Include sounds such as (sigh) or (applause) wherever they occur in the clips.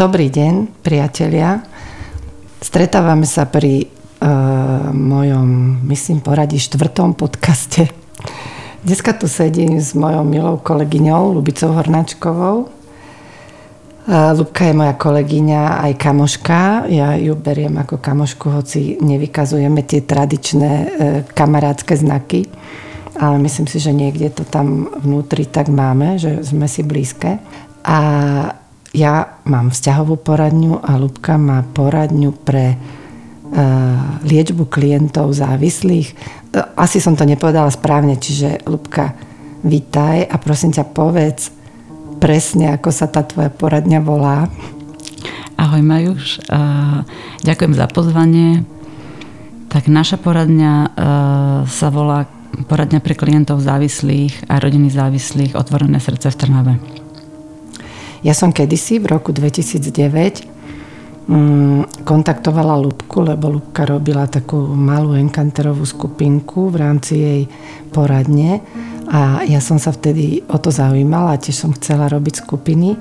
Dobrý deň, priatelia. Stretávame sa pri uh, mojom, myslím, poradí štvrtom podcaste. Dneska tu sedím s mojou milou kolegyňou Lubicou Hornáčkovou. Uh, Lubka je moja kolegyňa aj kamoška. Ja ju beriem ako kamošku, hoci nevykazujeme tie tradičné uh, kamarádske znaky. Ale myslím si, že niekde to tam vnútri tak máme, že sme si blízke. A ja mám vzťahovú poradňu a Lubka má poradňu pre uh, liečbu klientov závislých. Asi som to nepovedala správne, čiže Lubka, vítaj a prosím ťa povedz presne, ako sa tá tvoja poradňa volá. Ahoj Majuš, uh, ďakujem za pozvanie. Tak naša poradňa sa volá Poradňa pre klientov závislých a rodiny závislých Otvorené srdce v Trnave. Ja som kedysi v roku 2009 mm, kontaktovala Lubku, lebo Lubka robila takú malú enkanterovú skupinku v rámci jej poradne a ja som sa vtedy o to zaujímala tiež som chcela robiť skupiny,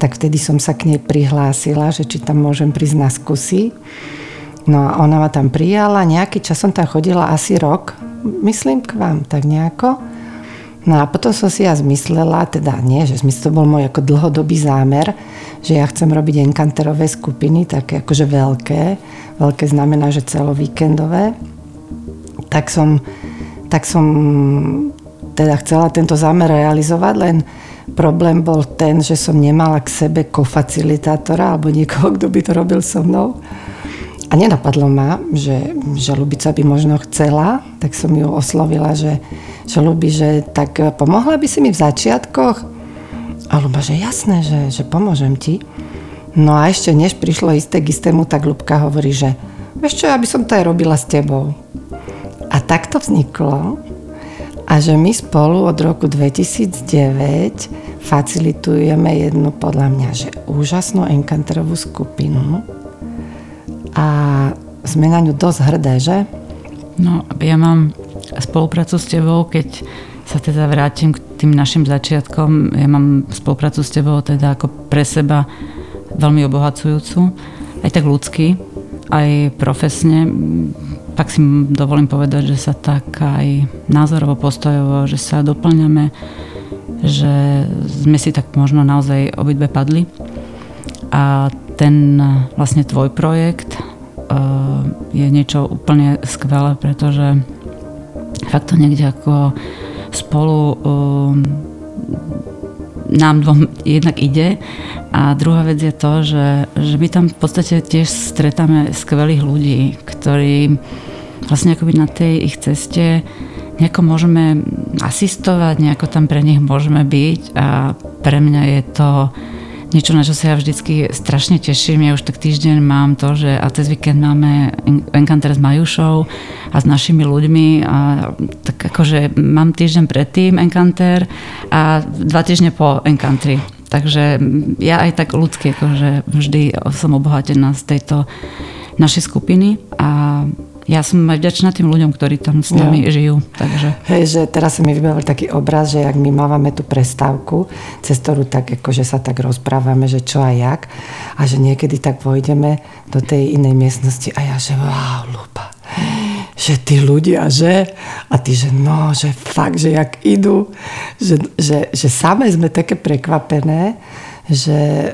tak vtedy som sa k nej prihlásila, že či tam môžem prísť na skúsi. No a ona ma tam prijala, nejaký čas som tam chodila asi rok, myslím k vám, tak nejako. No a potom som si ja zmyslela, teda nie, že to bol môj ako dlhodobý zámer, že ja chcem robiť enkanterové skupiny, také akože veľké. Veľké znamená, že celovíkendové. Tak som, tak som teda chcela tento zámer realizovať, len problém bol ten, že som nemala k sebe kofacilitátora alebo niekoho, kto by to robil so mnou. A nenapadlo ma, že, že Lubica by možno chcela, tak som ju oslovila, že, že Lubi, že tak pomohla by si mi v začiatkoch? A Luba, že jasné, že, že pomôžem ti. No a ešte než prišlo isté k istému, tak Lubka hovorí, že vieš čo, ja by som to aj robila s tebou. A tak to vzniklo. A že my spolu od roku 2009 facilitujeme jednu podľa mňa, že úžasnú enkanterovú skupinu, a sme na ňu dosť hrdé, že? No, ja mám spoluprácu s tebou, keď sa teda vrátim k tým našim začiatkom. Ja mám spoluprácu s tebou teda ako pre seba veľmi obohacujúcu, aj tak ľudský, aj profesne. Tak si dovolím povedať, že sa tak aj názorovo, postojovo, že sa doplňame, že sme si tak možno naozaj obidve padli. A ten vlastne tvoj projekt je niečo úplne skvelé, pretože fakt to niekde ako spolu um, nám dvom (laughs) jednak ide. A druhá vec je to, že, že my tam v podstate tiež stretáme skvelých ľudí, ktorí vlastne akoby na tej ich ceste nejako môžeme asistovať, nejako tam pre nich môžeme byť. A pre mňa je to niečo, na čo sa ja vždycky strašne teším. Ja už tak týždeň mám to, že a cez víkend máme Encounter s Majušou a s našimi ľuďmi a tak akože mám týždeň predtým Encounter a dva týždne po Encounteri. Takže ja aj tak ľudsky akože vždy som obohatená z tejto našej skupiny a ja som aj vďačná tým ľuďom, ktorí tam s nami ja. žijú. Takže. Hej, že teraz sa mi vybavil taký obraz, že ak my máme tú prestávku, cez ktorú tak akože sa tak rozprávame, že čo a jak a že niekedy tak vojdeme do tej inej miestnosti a ja že wow, lupa že tí ľudia, že? A ty, že no, že fakt, že jak idú, že, že, že same sme také prekvapené, že,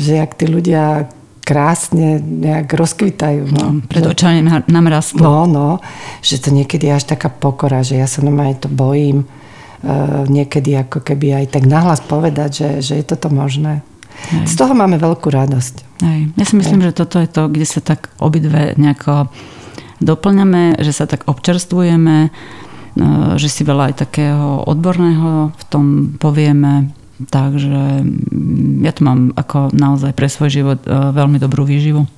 že jak tí ľudia krásne nejak rozkvitajú. No. no pred očami nám rastú. No, no, že to niekedy je až taká pokora, že ja sa aj to bojím uh, niekedy ako keby aj tak nahlas povedať, že, že je toto možné. Hej. Z toho máme veľkú radosť. Hej. Ja si myslím, Hej. že toto je to, kde sa tak obidve nejako doplňame, že sa tak občerstvujeme, uh, že si veľa aj takého odborného v tom povieme Takže mm, ja to mám ako naozaj pre svoj život e, veľmi dobrú výživu.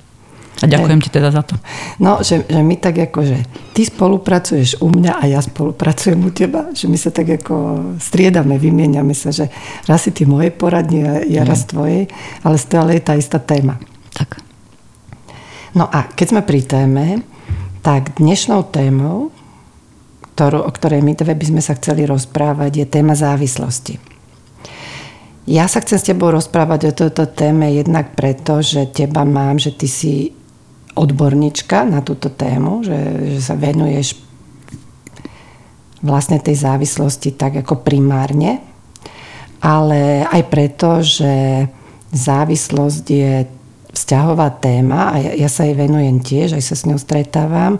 A ďakujem ti teda za to. No, že, že my tak ako, že ty spolupracuješ u mňa a ja spolupracujem u teba, že my sa tak ako striedame, vymieniame sa, že raz si ty moje poradne ja mm. raz tvojej, ale stále je tá istá téma. Tak. No a keď sme pri téme, tak dnešnou témou, ktorú, o ktorej my dve by sme sa chceli rozprávať, je téma závislosti. Ja sa chcem s tebou rozprávať o tejto téme jednak preto, že teba mám, že ty si odborníčka na túto tému, že, že sa venuješ vlastne tej závislosti tak ako primárne, ale aj preto, že závislosť je vzťahová téma a ja, ja sa jej venujem tiež, aj sa s ňou stretávam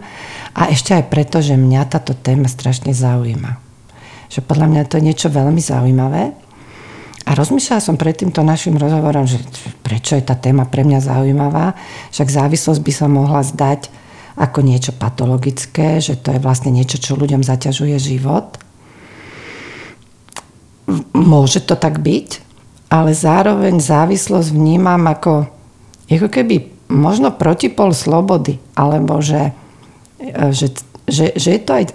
a ešte aj preto, že mňa táto téma strašne zaujíma. Že podľa mňa to je niečo veľmi zaujímavé a rozmýšľala som pred týmto našim rozhovorom, že prečo je tá téma pre mňa zaujímavá. Však závislosť by sa mohla zdať ako niečo patologické, že to je vlastne niečo, čo ľuďom zaťažuje život. Môže to tak byť, ale zároveň závislosť vnímam ako, ako keby možno protipol slobody, alebo že, že, že, že je to aj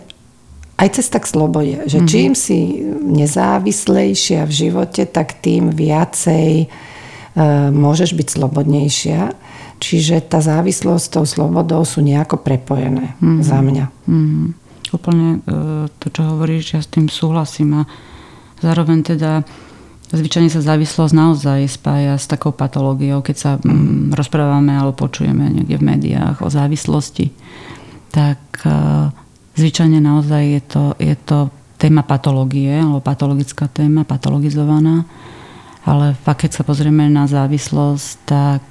aj cesta k slobode. Že mm-hmm. čím si nezávislejšia v živote, tak tým viacej e, môžeš byť slobodnejšia. Čiže tá závislosť s tou slobodou sú nejako prepojené mm-hmm. za mňa. Mm-hmm. Úplne e, to, čo hovoríš, ja s tým súhlasím a zároveň teda zvyčajne sa závislosť naozaj spája s takou patológiou, keď sa mm, rozprávame alebo počujeme niekde v médiách o závislosti, tak e, Zvyčajne naozaj je to, je to téma patológie, alebo patologická téma, patologizovaná. Ale fakt, keď sa pozrieme na závislosť, tak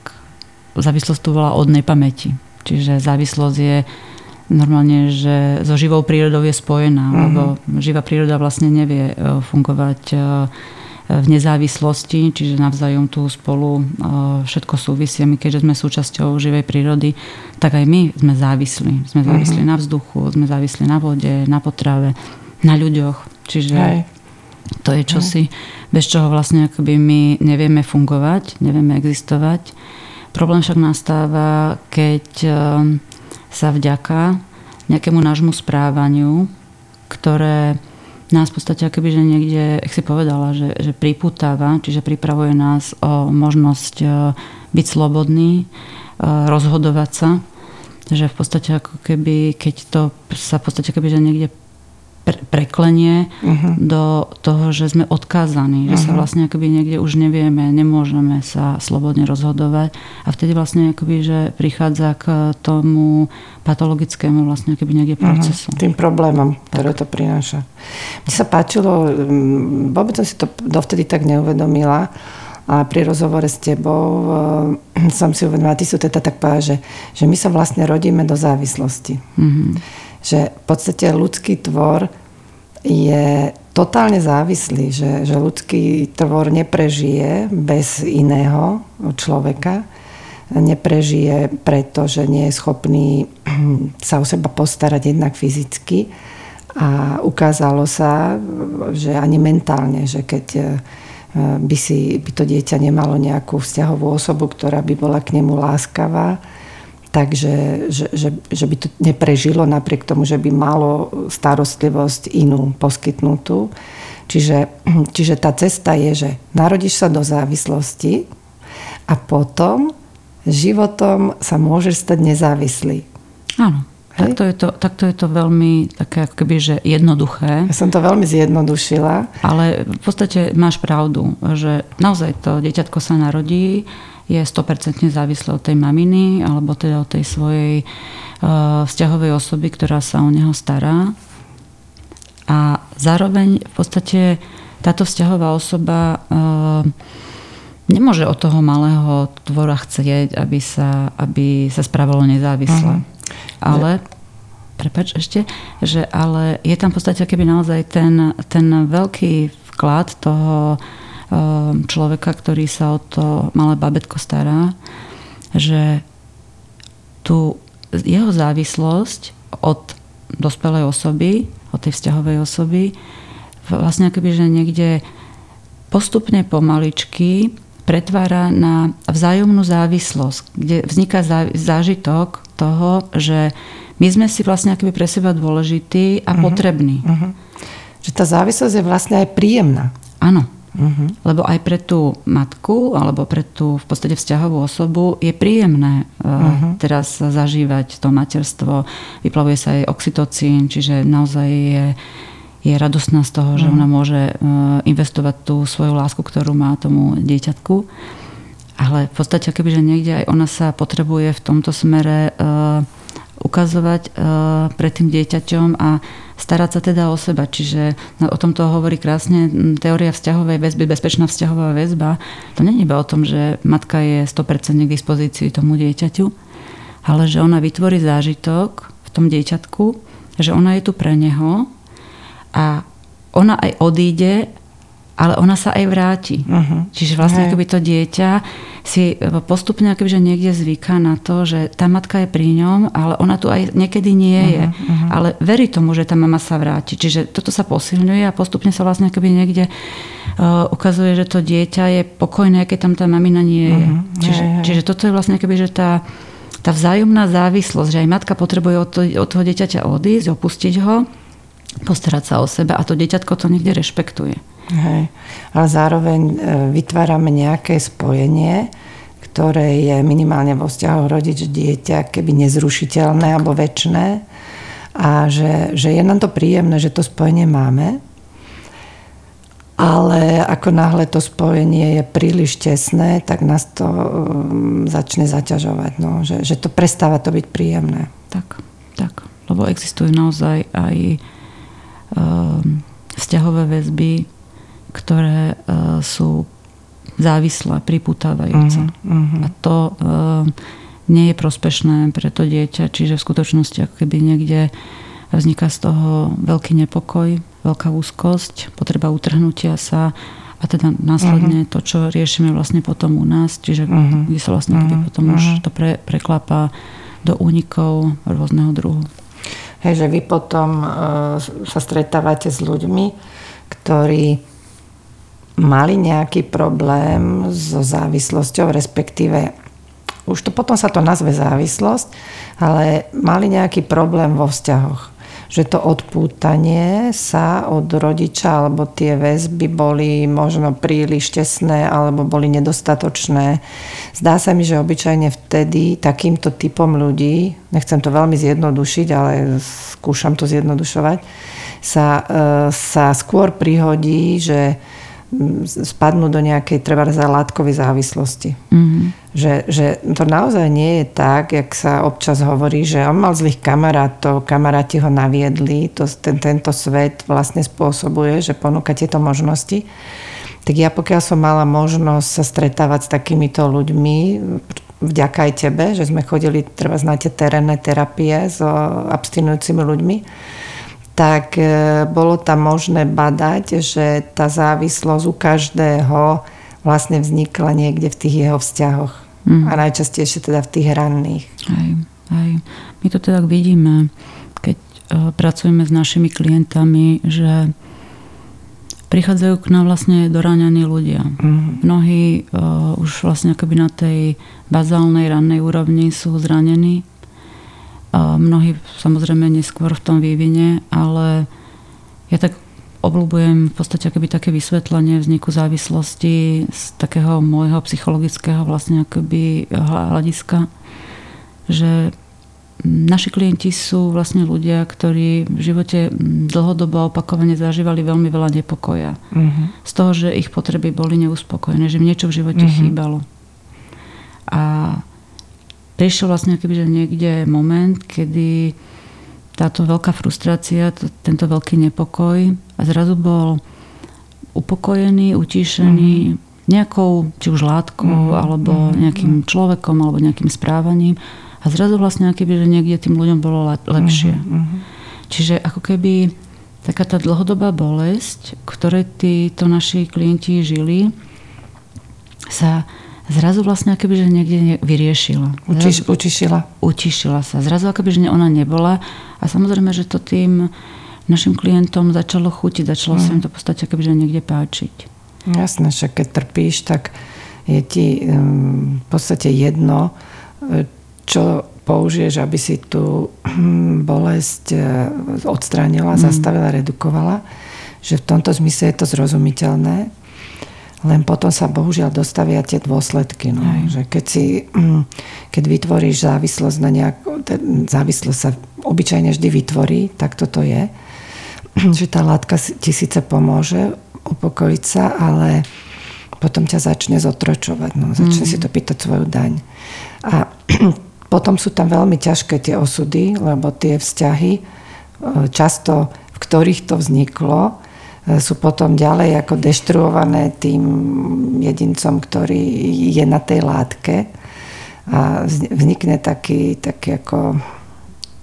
závislosť tu volá od nepamäti. Čiže závislosť je normálne, že so živou prírodou je spojená, uh-huh. lebo živá príroda vlastne nevie e, fungovať e, v nezávislosti, čiže navzájom tu spolu e, všetko súvisia. My keďže sme súčasťou živej prírody, tak aj my sme závislí. Sme závislí uh-huh. na vzduchu, sme závislí na vode, na potrave, na ľuďoch. Čiže Hej. to je čosi, Hej. bez čoho vlastne akoby my nevieme fungovať, nevieme existovať. Problém však nastáva, keď e, sa vďaka nejakému nášmu správaniu, ktoré nás v podstate akoby, že niekde, jak si povedala, že, že priputáva, čiže pripravuje nás o možnosť e, byť slobodný, e, rozhodovať sa, že v podstate ako keby, keď to sa v podstate keby, že niekde pre, preklenie uh-huh. do toho, že sme odkázaní, uh-huh. že sa mhm. vlastne akoby niekde už nevieme, nemôžeme sa slobodne rozhodovať a vtedy vlastne akoby, že prichádza k tomu patologickému vlastne akoby niekde mhm. procesu. Uh-huh. Tým problémom, ktoré to prináša. Mne sa páčilo, mm, vôbec som si to dovtedy tak neuvedomila, a pri rozhovore s tebou uh, (clears throat) som si uvedomila, ty sú teda tak povedať, že, že my sa vlastne rodíme do závislosti. Mm-hmm že v podstate ľudský tvor je totálne závislý, že, že ľudský tvor neprežije bez iného človeka, neprežije preto, že nie je schopný (clears throat) sa o seba postarať jednak fyzicky. A ukázalo sa, že ani mentálne, že keď e, by, si, by to dieťa nemalo nejakú vzťahovú osobu, ktorá by bola k nemu láskavá, Takže že, že, že by to neprežilo napriek tomu, že by malo starostlivosť inú poskytnutú. Čiže, (clears throat) čiže tá cesta je, že narodíš sa do závislosti a potom životom sa môžeš stať nezávislý. Áno. Takto je, to, takto je to veľmi také ako keby, že jednoduché. Ja som to veľmi zjednodušila. Ale v podstate máš pravdu, že naozaj to dieťatko sa narodí, je 100% závislé od tej maminy alebo teda od tej svojej uh, vzťahovej osoby, ktorá sa o neho stará. A zároveň v podstate táto vzťahová osoba uh, nemôže od toho malého tvora chcieť, aby sa, aby sa spravilo nezávisle. Uh-huh. Ale prepač ešte, že ale je tam v podstate keby naozaj ten, ten veľký vklad toho človeka, ktorý sa o to malé babetko stará, že tu jeho závislosť od dospelej osoby, od tej vzťahovej osoby, vlastne akoby, že niekde postupne pomaličky pretvára na vzájomnú závislosť, kde vzniká zážitok toho, že my sme si vlastne akoby pre seba dôležití a uh-huh. potrební. Uh-huh. Že tá závislosť je vlastne aj príjemná. Áno. Uh-huh. Lebo aj pre tú matku alebo pre tú v podstate vzťahovú osobu je príjemné uh-huh. teraz zažívať to materstvo. Vyplavuje sa aj oxytocín, čiže naozaj je, je radostná z toho, že mm. ona môže e, investovať tú svoju lásku, ktorú má tomu dieťatku. Ale v podstate, kebyže niekde aj ona sa potrebuje v tomto smere uh, ukazovať uh, pred tým dieťaťom a starať sa teda o seba. Čiže no, o tomto hovorí krásne teória vzťahovej väzby, bezpečná vzťahová väzba. To nie je iba o tom, že matka je 100% k dispozícii tomu dieťaťu, ale že ona vytvorí zážitok v tom dieťatku, že ona je tu pre neho a ona aj odíde ale ona sa aj vráti. Uh-huh. Čiže vlastne akoby to dieťa si postupne akoby, že niekde zvyká na to, že tá matka je pri ňom, ale ona tu aj niekedy nie je. Uh-huh. Ale verí tomu, že tá mama sa vráti. Čiže toto sa posilňuje a postupne sa vlastne akoby niekde uh, ukazuje, že to dieťa je pokojné, keď tam tá mamina nie je. Uh-huh. Čiže, je, je. čiže toto je vlastne akoby, že tá, tá vzájomná závislosť, že aj matka potrebuje od, to, od toho dieťaťa odísť, opustiť ho, postarať sa o seba a to dieťatko to niekde rešpektuje. Hej. Ale zároveň e, vytvárame nejaké spojenie, ktoré je minimálne vo vzťahu rodič-dieťa keby nezrušiteľné alebo väčšné a že, že je nám to príjemné, že to spojenie máme, ale ako náhle to spojenie je príliš tesné, tak nás to um, začne zaťažovať. No, že, že to prestáva to byť príjemné. Tak, tak. Lebo existujú naozaj aj um, vzťahové väzby, ktoré uh, sú závislé, priputávajúce. Uh-huh, uh-huh. A to uh, nie je prospešné pre to dieťa, čiže v skutočnosti ako keby niekde vzniká z toho veľký nepokoj, veľká úzkosť, potreba utrhnutia sa a teda následne uh-huh. to, čo riešime vlastne potom u nás, čiže uh-huh. kde sa vlastne uh-huh. potom uh-huh. už to pre, preklapa do únikov rôzneho druhu. Hej, že vy potom uh, sa stretávate s ľuďmi, ktorí mali nejaký problém so závislosťou, respektíve už to potom sa to nazve závislosť, ale mali nejaký problém vo vzťahoch. Že to odpútanie sa od rodiča alebo tie väzby boli možno príliš tesné alebo boli nedostatočné. Zdá sa mi, že obyčajne vtedy takýmto typom ľudí, nechcem to veľmi zjednodušiť, ale skúšam to zjednodušovať, sa, e, sa skôr prihodí, že spadnú do nejakej treba látkovej závislosti. Mm-hmm. Že, že to naozaj nie je tak, jak sa občas hovorí, že on mal zlých kamarátov, kamaráti ho naviedli, to, ten, tento svet vlastne spôsobuje, že ponúka tieto možnosti. Tak ja pokiaľ som mala možnosť sa stretávať s takýmito ľuďmi, vďaka aj tebe, že sme chodili, treba znáte terénne terapie s abstinujúcimi ľuďmi, tak e, bolo tam možné badať, že tá závislosť u každého vlastne vznikla niekde v tých jeho vzťahoch. Mm. A najčastejšie teda v tých ranných. Aj, aj. My to teda vidíme, keď uh, pracujeme s našimi klientami, že prichádzajú k nám vlastne doráňaní ľudia. Mm. Mnohí uh, už vlastne akoby na tej bazálnej rannej úrovni sú zranení Mnohí samozrejme neskôr v tom vývine, ale ja tak obľúbujem v podstate akoby také vysvetlenie vzniku závislosti z takého môjho psychologického vlastne akoby hľadiska, že naši klienti sú vlastne ľudia, ktorí v živote dlhodobo opakovane zažívali veľmi veľa nepokoja. Uh-huh. Z toho, že ich potreby boli neuspokojené, že im niečo v živote uh-huh. chýbalo. A prišiel vlastne keby, že niekde moment, kedy táto veľká frustrácia, to, tento veľký nepokoj a zrazu bol upokojený, utíšený mm-hmm. nejakou, či už látkou, mm-hmm. alebo mhm. nejakým človekom, alebo nejakým správaním a zrazu vlastne keby, že niekde tým ľuďom bolo lepšie. Mm-hmm. Čiže ako keby taká tá dlhodobá bolesť, ktorej títo naši klienti žili, sa zrazu vlastne akoby, že niekde vyriešila. Učiš, utišila. Utišila sa. Zrazu akoby, že ona nebola. A samozrejme, že to tým našim klientom začalo chutiť, začalo mm. sa im to v podstate akoby, že niekde páčiť. Jasné, že keď trpíš, tak je ti um, v podstate jedno, e, čo použiješ, aby si tú hm, bolesť e, odstránila, mm. zastavila, redukovala. Že v tomto zmysle je to zrozumiteľné. Len potom sa bohužiaľ dostavia tie dôsledky. No. Že keď, si, mm, keď vytvoríš závislosť na nejakú... Závislosť sa obyčajne vždy vytvorí, tak toto je. (clears throat) že tá látka ti síce pomôže upokojiť sa, ale potom ťa začne zotročovať, no, začne mm. si to pýtať svoju daň. A (clears throat) potom sú tam veľmi ťažké tie osudy, lebo tie vzťahy, e, často v ktorých to vzniklo, sú potom ďalej ako deštruované tým jedincom, ktorý je na tej látke a vznikne taký, taký ako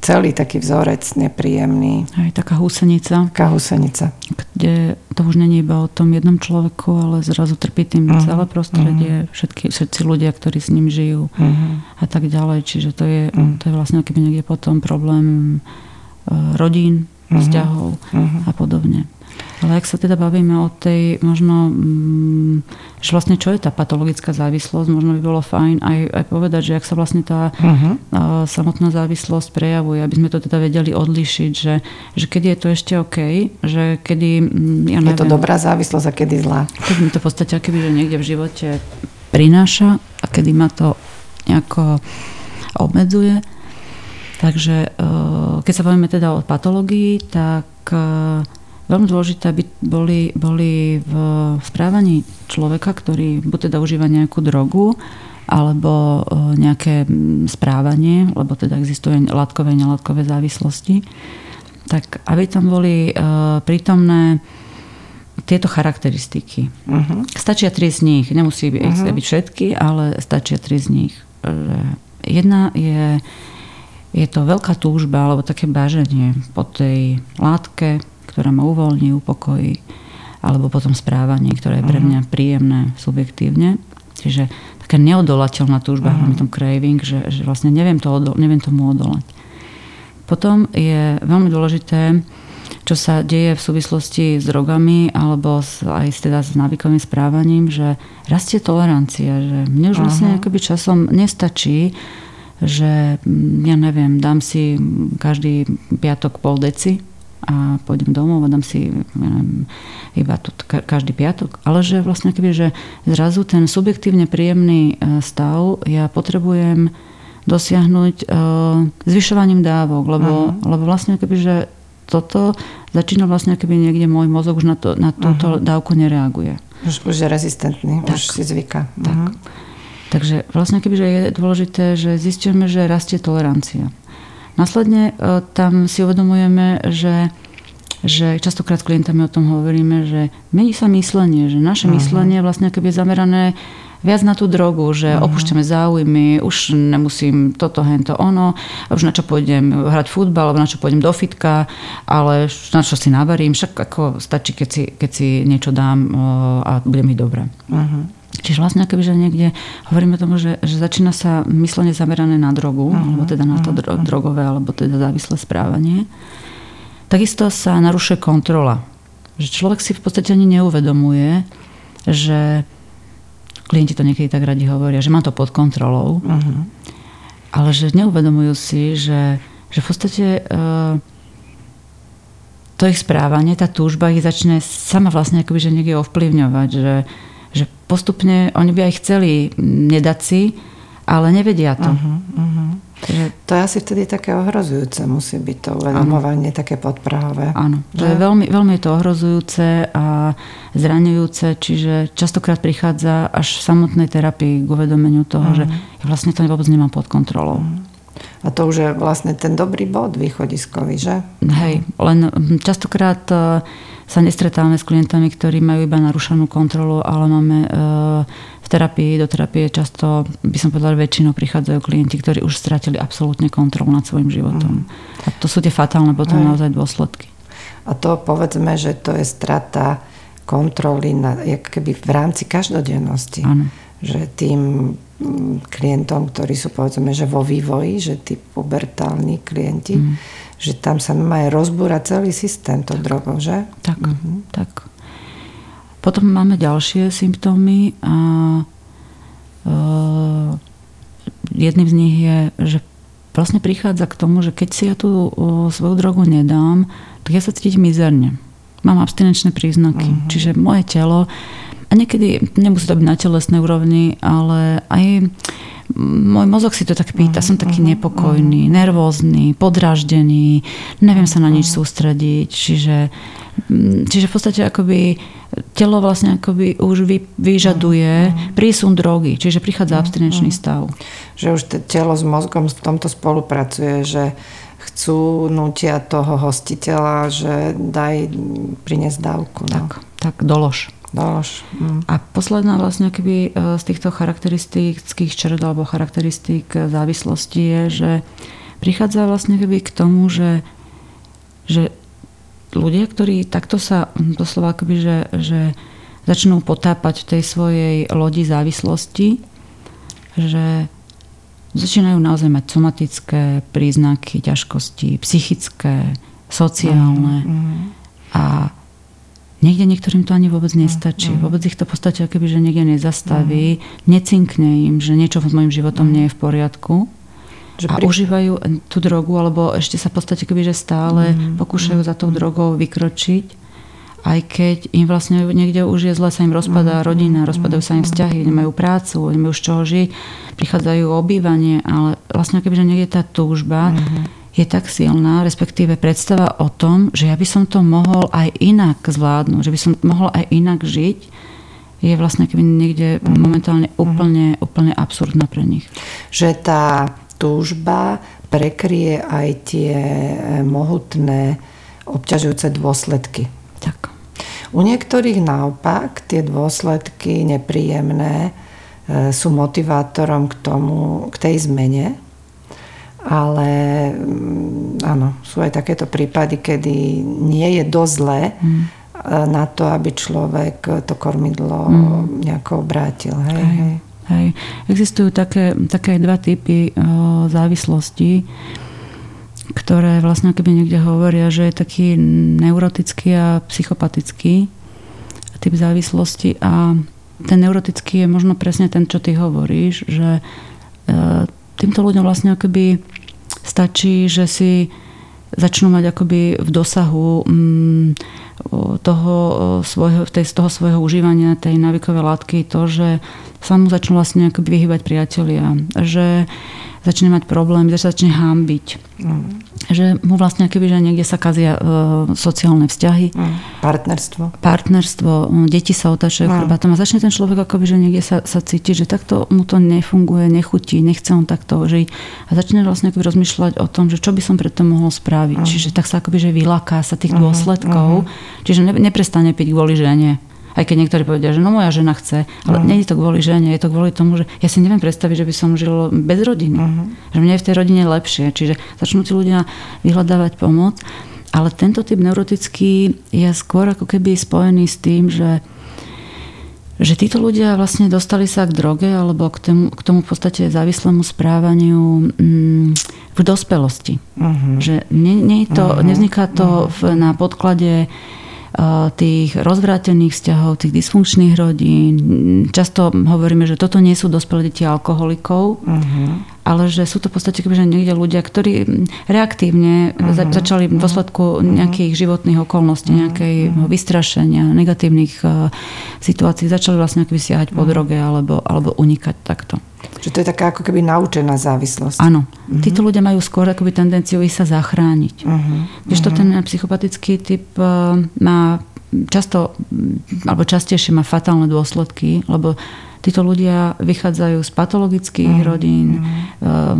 celý taký vzorec nepríjemný. Aj taká húsenica. Taká húsenica. Kde to už není iba o tom jednom človeku, ale zrazu trpí tým uh-huh. celé prostredie, uh-huh. všetky, všetci ľudia, ktorí s ním žijú uh-huh. a tak ďalej. Čiže to je, uh-huh. to je vlastne keby niekde potom problém uh, rodín, uh-huh. vzťahov uh-huh. a podobne. Ale ak sa teda bavíme o tej, možno, mm, že vlastne čo je tá patologická závislosť, možno by bolo fajn aj, aj povedať, že ak sa vlastne tá uh-huh. samotná závislosť prejavuje, aby sme to teda vedeli odlišiť, že, že kedy je to ešte OK, že kedy, mm, ja neviem, Je to dobrá závislosť a kedy zlá. Keď mi to v podstate keby, že niekde v živote prináša a kedy ma to nejako obmedzuje. Takže e, keď sa bavíme teda o patológii, tak e, veľmi dôležité, aby boli, boli v správaní človeka, ktorý buď teda užíva nejakú drogu, alebo e, nejaké správanie, lebo teda existuje látkové a nelátkové závislosti, tak aby tam boli e, prítomné tieto charakteristiky. Uh-huh. Stačia tri z nich, nemusí byť, uh-huh. byť všetky, ale stačia tri z nich. Jedna je, je to veľká túžba alebo také báženie po tej látke, ktorá ma uvoľní, upokojí, alebo potom správanie, ktoré je pre mhm. mňa príjemné subjektívne. Čiže taká neodolateľná túžba, uh-huh. tom craving, že, že vlastne neviem, to odol- neviem tomu odolať. Potom je veľmi dôležité, čo sa deje v súvislosti s drogami alebo s, aj teda s návykovým správaním, že rastie tolerancia, že mne už vlastne uh-huh. akoby časom nestačí, že mm, ja neviem, dám si každý piatok pol deci a pôjdem domov a dám si neviem, iba to každý piatok. Ale že vlastne keby, že zrazu ten subjektívne príjemný e, stav ja potrebujem dosiahnuť uh, zvyšovaním dávok, lebo, uh-huh. lebo vlastne keby, že toto začína vlastne keby niekde môj mozog už na, to, na túto uh-huh. dávku nereaguje. Už, už je rezistentný, tak. už si zvyka. Tak. Uh-huh. Takže vlastne keby, že je dôležité, že zistíme, že rastie tolerancia. Následne e, tam si uvedomujeme, že že častokrát s klientami o tom hovoríme, že mení sa myslenie, že naše uh-huh. myslenie vlastne keby je zamerané viac na tú drogu, že uh-huh. opúšťame záujmy, už nemusím toto, hento, ono, už na čo pôjdem hrať futbal, alebo na čo pôjdem do fitka, ale na čo si navarím, však ako stačí, keď si, keď si niečo dám a bude mi dobre. Uh-huh. Čiže vlastne akoby, že niekde hovoríme tomu, že, že začína sa myslenie zamerané na drogu, uh-huh, alebo teda na to uh-huh. drogové, alebo teda závislé správanie. Takisto sa narušuje kontrola. Že človek si v podstate ani neuvedomuje, že klienti to niekedy tak radi hovoria, že má to pod kontrolou, uh-huh. ale že neuvedomujú si, že, že v podstate uh, to ich správanie, tá túžba ich začne sama vlastne akoby, že niekde ovplyvňovať, že, že postupne oni by aj chceli nedať si, ale nevedia to. Uh-huh, uh-huh. Takže... To je asi vtedy také ohrozujúce, musí byť to uvedomovanie ano. také podprahové. Áno, že je veľmi, veľmi je to ohrozujúce a zraňujúce, čiže častokrát prichádza až v samotnej terapii k uvedomeniu toho, uh-huh. že ja vlastne to vôbec nemám pod kontrolou. Uh-huh. A to už je vlastne ten dobrý bod východiskový, že? Hej, len hm, častokrát e, sa nestretávame s klientami, ktorí majú iba narušenú kontrolu, ale máme e, v terapii, do terapie často, by som povedala, väčšinou prichádzajú klienti, ktorí už stratili absolútne kontrolu nad svojim životom. Mm. A to sú tie fatálne potom Hej. naozaj dôsledky. A to povedzme, že to je strata kontroly na, keby v rámci každodennosti. Ano. Že tým klientom, ktorí sú povedzme, že vo vývoji, že tí pubertálni klienti, mm. že tam sa má rozbúrať celý systém to drogou, že? Tak, mm-hmm. tak. Potom máme ďalšie symptómy a uh, jedným z nich je, že vlastne prichádza k tomu, že keď si ja tú uh, svoju drogu nedám, tak ja sa cítim mizerne. Mám abstinenčné príznaky. Mm-hmm. Čiže moje telo a niekedy nemusí to byť na telesnej úrovni, ale aj môj mozog si to tak pýta, som taký Mhm, nepokojný, nervózny, podráždený, neviem sa na nič sústrediť, čiže, mm, čiže v podstate akoby telo vlastne akoby už vy, vyžaduje prísun drogy, čiže prichádza abstinenčný stav. Že už te- telo s mozgom v tomto spolupracuje, že chcú, nutia toho hostiteľa, že daj priniesť dávku. No. Tak, tak dolož. Dolož. Mm. A posledná vlastne keby z týchto charakteristických črt alebo charakteristík závislosti je, že prichádza vlastne keby k tomu, že, že ľudia, ktorí takto sa doslova akoby, že, že začnú potápať v tej svojej lodi závislosti, že začínajú naozaj mať somatické príznaky, ťažkosti, psychické, sociálne Mm. a niekde niektorým to ani vôbec nestačí. Vôbec ich to v podstate akoby, že niekde nezastaví, necinkne im, že niečo s mojim životom nie je v poriadku. Že a pri- užívajú tú drogu, alebo ešte sa v podstate keby, že stále pokúšajú za tou drogou vykročiť, aj keď im vlastne niekde už je zle, sa im rozpadá rodina, rozpadajú sa im vzťahy, nemajú prácu, nemajú z čoho žiť, prichádzajú o ale vlastne keby, že niekde tá túžba je tak silná, respektíve predstava o tom, že ja by som to mohol aj inak zvládnuť, že by som mohol aj inak žiť, je vlastne keby niekde momentálne úplne, úplne absurdná pre nich. že tá túžba prekrie aj tie e, mohutné obťažujúce dôsledky. Tak. U niektorých naopak tie dôsledky nepríjemné e, sú motivátorom k tomu, k tej zmene. Ale mm, áno, sú aj takéto prípady, kedy nie je dosť zlé Mm. e, na to, aby človek to kormidlo nejako obrátil. Hej, Hej. hej. Hej. Existujú také, také dva typy o, závislostí, ktoré vlastne keby niekde hovoria, že je taký neurotický a psychopatický typ závislosti a ten neurotický je možno presne ten, čo ty hovoríš, že e, týmto ľuďom vlastne akoby stačí, že si začnú mať akoby v dosahu mm, toho, svojho, tej, z toho svojho užívania tej návykovej látky to, že sa mu začnú vlastne akoby vyhybať priatelia, že začne mať problém, že sa začne hámbiť. Že mu vlastne akoby, že niekde sa kazia e, sociálne vzťahy, Mm. Partnerstvo. partnerstvo, m, deti sa otáčajú No. chrbátom a začne ten človek akoby, že niekde sa, sa cíti, že takto mu to nefunguje, nechutí, nechce on takto žiť a začne vlastne akoby rozmýšľať o tom, že čo by som preto mohol spraviť. Čiže tak sa akoby, že vylaká sa tých dôsledkov, čiže ne, neprestane piť kvôli žene. Aj keď niektorí povedia, že no moja žena chce, ale nie je to kvôli žene, je to kvôli tomu, že ja si neviem predstaviť, že by som žil bez rodiny. Že mne je v tej rodine lepšie. Čiže začnú tí ľudia vyhľadávať pomoc. Ale tento typ neurotický je skôr ako keby spojený s tým, že že títo ľudia vlastne dostali sa k droge alebo k tomu, k tomu v podstate závislému správaniu mm, v dospelosti. Mhm. Že nie, nie to, nevzniká to v, na podklade tých rozvrátených vzťahov, tých dysfunkčných rodín. Často hovoríme, že toto nie sú dospelé deti alkoholikov, Mhm. Ale že sú to v podstate že niekde ľudia, ktorí mm, reaktívne za, začali v dôsledku nejakých životných okolností, nejakej vystrašenia, negatívnych uh, situácií, začali vlastne akoby siahať po droge alebo, alebo unikať takto. Že to je taká ako keby naučená závislosť. Áno, títo ľudia majú skôr akoby tendenciu ísť sa zachrániť. Mhm. Když to ten psychopatický typ uh, má často, alebo častejšie má fatálne dôsledky, lebo títo ľudia vychádzajú z patologických rodín, uh,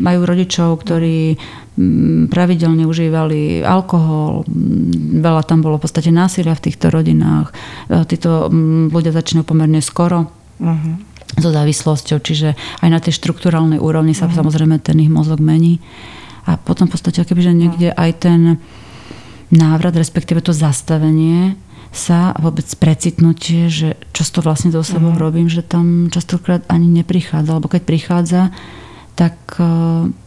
majú rodičov, ktorí mm, pravidelne užívali alkohol, mm, veľa tam bolo v podstate násilia v týchto rodinách. Uh, Títo mm, ľudia začínajú pomerne skoro Mhm. so závislosťou, čiže aj na tej štruktúralnej úrovni sa samozrejme ten ich mozog mení. A potom v podstate, kebyže niekde aj ten návrat, respektíve to zastavenie sa vôbec precitnutie, že čo to vlastne so sebou robím, že tam častokrát ani neprichádza, alebo keď prichádza, tak eh,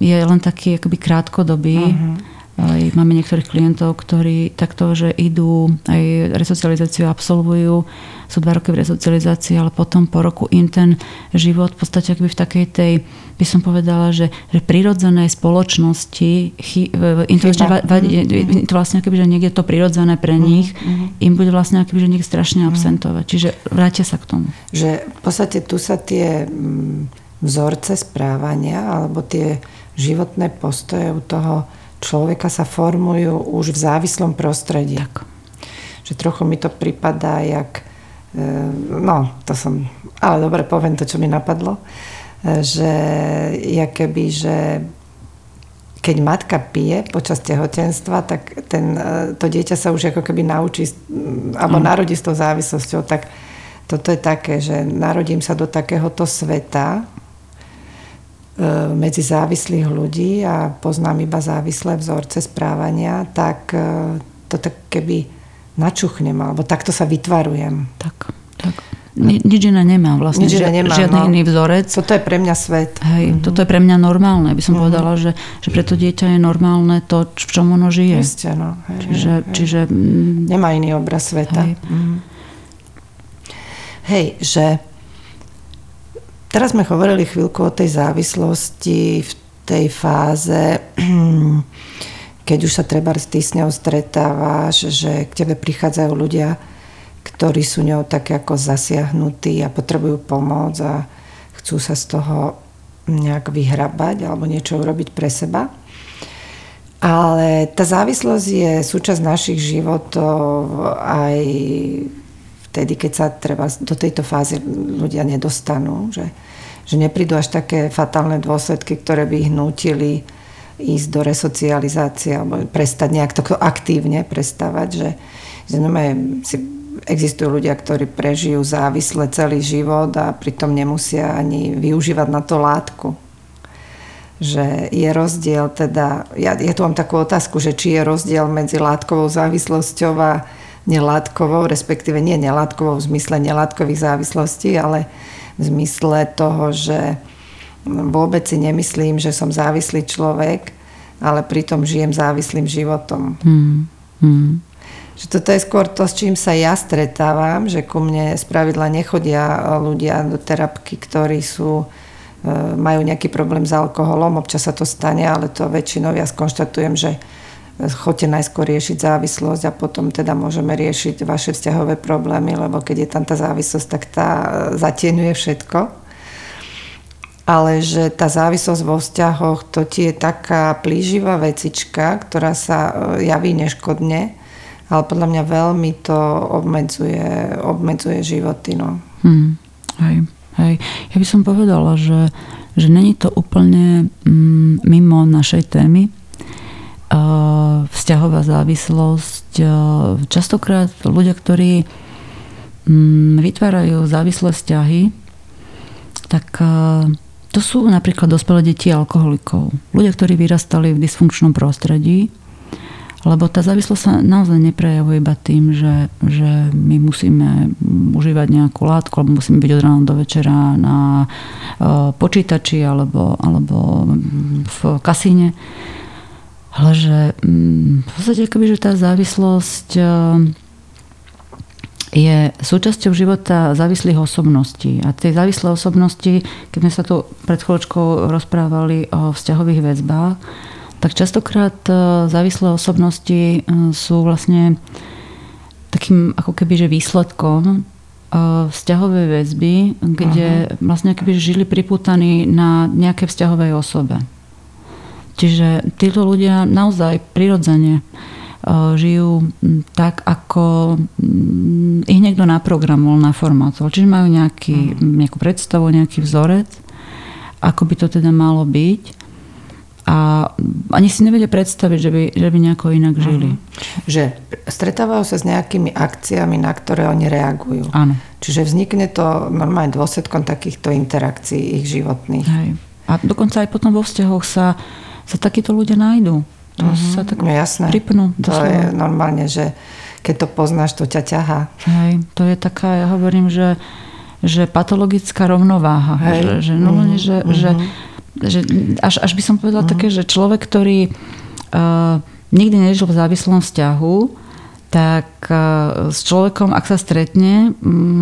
je len taký akoby krátkodobý. Aj máme niektorých klientov, ktorí takto, že idú, aj resocializáciu absolvujú, sú dva roky v resocializácii, ale potom po roku im ten život v podstate akoby v takej tej, by som povedala, že, že prirodzenej spoločnosti, chy, to, va- vadí, im to vlastne akoby, že niekde to prirodzené pre nich, im bude vlastne akoby, že niekde strašne absentovať. Čiže vrátia sa k tomu. Že v podstate tu sa tie mm, vzorce správania alebo tie životné postoje u toho človeka sa formujú už v závislom prostredí. Tak. Že trochu mi to pripadá, jak... E, no, to som... Ale dobre, poviem to, čo mi napadlo. E, že ja keby, že keď matka pije počas tehotenstva, tak ten, e, to dieťa sa už ako keby naučí alebo mm. narodí s tou závislosťou, tak toto je také, že narodím sa do takéhoto sveta, medzi závislých ľudí a poznám iba závislé vzorce správania, tak e, to tak keby načuchnem, alebo takto sa vytvarujem. Tak, tak. Ni, nič iné nemám vlastne, nič iné nemám, žiadny no. iný vzorec. Toto je pre mňa svet. Hej, mm-hmm. toto je pre mňa normálne. By som mm-hmm. povedala, že, že pre to dieťa je normálne to, v čom ono žije. Isté, no. Hej, čiže, hej. čiže... Nemá iný obraz sveta. Hej, mm-hmm. hej že Teraz sme hovorili chvíľku o tej závislosti v tej fáze, (clears throat) keď už sa treba s s ňou stretávaš, že k tebe prichádzajú ľudia, ktorí sú ňou tak ako zasiahnutí a potrebujú pomoc a chcú sa z toho nejak vyhrabať alebo niečo urobiť pre seba. Ale tá závislosť je súčasť našich životov aj vtedy, keď sa treba do tejto fázy ľudia nedostanú, že, že neprídu až také fatálne dôsledky, ktoré by ich nutili ísť do resocializácie alebo prestať nejak to aktívne prestávať, že, že si, existujú ľudia, ktorí prežijú závisle celý život a pritom nemusia ani využívať na to látku. Že je rozdiel teda, ja, ja tu mám takú otázku, že či je rozdiel medzi látkovou závislosťou a nelátkovou, respektíve nie nelátkovou v zmysle nelátkových závislostí, ale v zmysle toho, že vôbec si nemyslím, že som závislý človek, ale pritom žijem závislým životom. Hmm. Hmm. Že toto je skôr to, s čím sa ja stretávam, že ku mne spravidla nechodia ľudia do terapky, ktorí sú e, majú nejaký problém s alkoholom, občas sa to stane, ale to väčšinou ja skonštatujem, že Choďte najskôr riešiť závislosť a potom teda môžeme riešiť vaše vzťahové problémy, lebo keď je tam tá závislosť, tak tá zatienuje všetko. Ale že tá závislosť vo vzťahoch, to ti je taká plíživá vecička, ktorá sa e, javí neškodne, ale podľa mňa veľmi to obmedzuje, obmedzuje životy. No. Hmm, hej, hej. Ja by som povedala, že, že není to úplne mm, mimo našej témy, vzťahová závislosť. Častokrát ľudia, ktorí mm, vytvárajú závislé vzťahy, tak to sú napríklad dospelé deti alkoholikov. Ľudia, ktorí vyrastali v dysfunkčnom prostredí, lebo tá závislosť sa naozaj neprejavuje iba tým, že, že my musíme užívať nejakú látku, alebo musíme byť od rána do večera na počítači alebo, alebo v kasíne ale že mm, v podstate akoby, že tá závislosť e, je súčasťou života závislých osobností. A tie závislé osobnosti, keď sme sa tu pred chvíľočkou rozprávali o vzťahových väzbách, tak častokrát e, závislé osobnosti e, sú vlastne takým ako keby že výsledkom vzťahovej väzby, kde uh-huh. vlastne keby žili priputaní na nejaké vzťahovej osobe. Čiže títo ľudia naozaj prirodzene e, žijú tak, ako ich niekto naprogramoval, naformátoval. Čiže majú nejaký, mm. nejakú predstavu, nejaký vzorec, ako by to teda malo byť. A ani si nevedia predstaviť, že by, že by nejako inak mhm. žili. Uh-huh. Že stretávajú sa s nejakými akciami, na ktoré oni reagujú. Áno. Čiže vznikne to normálne dôsledkom takýchto interakcií ich životných. Hej. A dokonca aj potom vo vzťahoch sa sa takíto ľudia nájdú. To uh-huh. sa tak no, jasné. pripnú. To slova. je normálne, že keď to poznáš, to ťa ťahá. Hej, to je taká, ja hovorím, že, že patologická rovnováha. Hej. Že, že, uh-huh. že, uh-huh. že, že až, až by som povedala uh-huh. také, že človek, ktorý uh, nikdy nežil v závislom vzťahu, tak e, s človekom, ak sa stretne,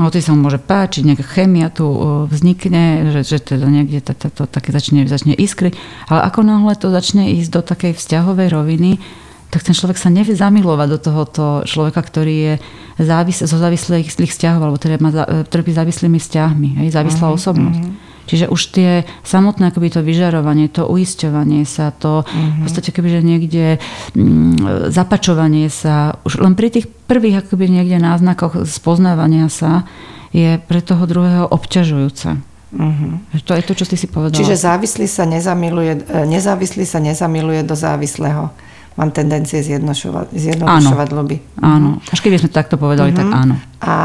hoci sa mu môže páčiť, nejaká chémia tu e, vznikne, že, že teda niekde to, to, to také začne, začne iskry, ale ako náhle to začne ísť do takej vzťahovej roviny, tak ten človek sa nevie zamilovať do tohoto človeka, ktorý je závis, zo závislých vzťahov, alebo ktorý má, trpí závislými vzťahmi, hej, závislá uh-huh, osobnosť. Uh-huh. Čiže už tie samotné akoby to vyžarovanie, to uisťovanie sa, to uh-huh. v podstate kebyže niekde mm, zapačovanie sa, už len pri tých prvých akoby niekde náznakoch spoznávania sa je pre toho druhého obťažujúce. Uh-huh. To je to, čo ty si povedala. Čiže závislý sa nezamiluje, e, nezávislý sa nezamiluje do závislého. Mám tendencie zjednodušovať ľuby. Áno. Až keby sme to takto povedali, uh-huh. tak áno. A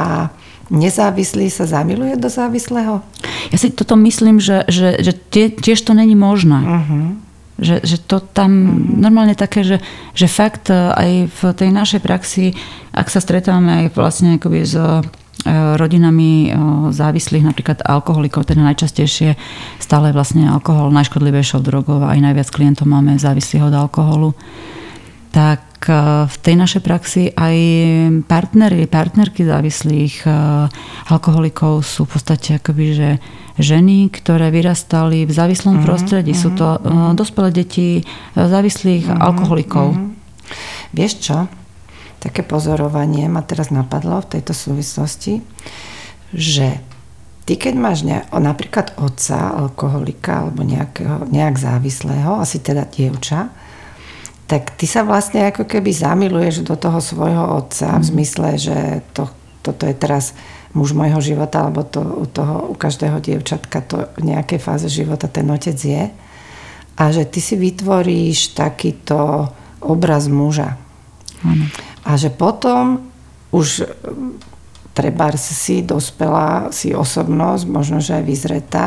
nezávislý sa zamiluje do závislého? Ja si toto myslím, že, že, že tie, tiež to není možné. Uh-huh. Že, že to tam uh-huh. normálne také, že, že fakt e, aj v tej našej praxi, ak sa stretávame aj vlastne akoby s e, rodinami e, závislých, napríklad alkoholikov, teda najčastejšie stále vlastne alkohol najškodlivejšou drogou a aj najviac klientov máme závislých od alkoholu, tak v tej našej praxi aj partnery, partnerky závislých alkoholikov sú v podstate akoby, že ženy, ktoré vyrastali v závislom uh-huh, prostredí. Uh-huh, sú to uh-huh. dospelé deti závislých uh-huh, alkoholikov. Uh-huh. Vieš čo? Také pozorovanie ma teraz napadlo v tejto súvislosti, že ty keď máš ne, napríklad otca alkoholika alebo nejakého, nejak závislého, asi teda dievča, tak ty sa vlastne ako keby zamiluješ do toho svojho otca v mhm. zmysle, že to, toto je teraz muž môjho života, alebo to u, toho, u každého dievčatka to v nejakej fáze života ten otec je. A že ty si vytvoríš takýto obraz muža. Mm. A že potom už treba si dospela, si osobnosť, možno, že aj vyzretá,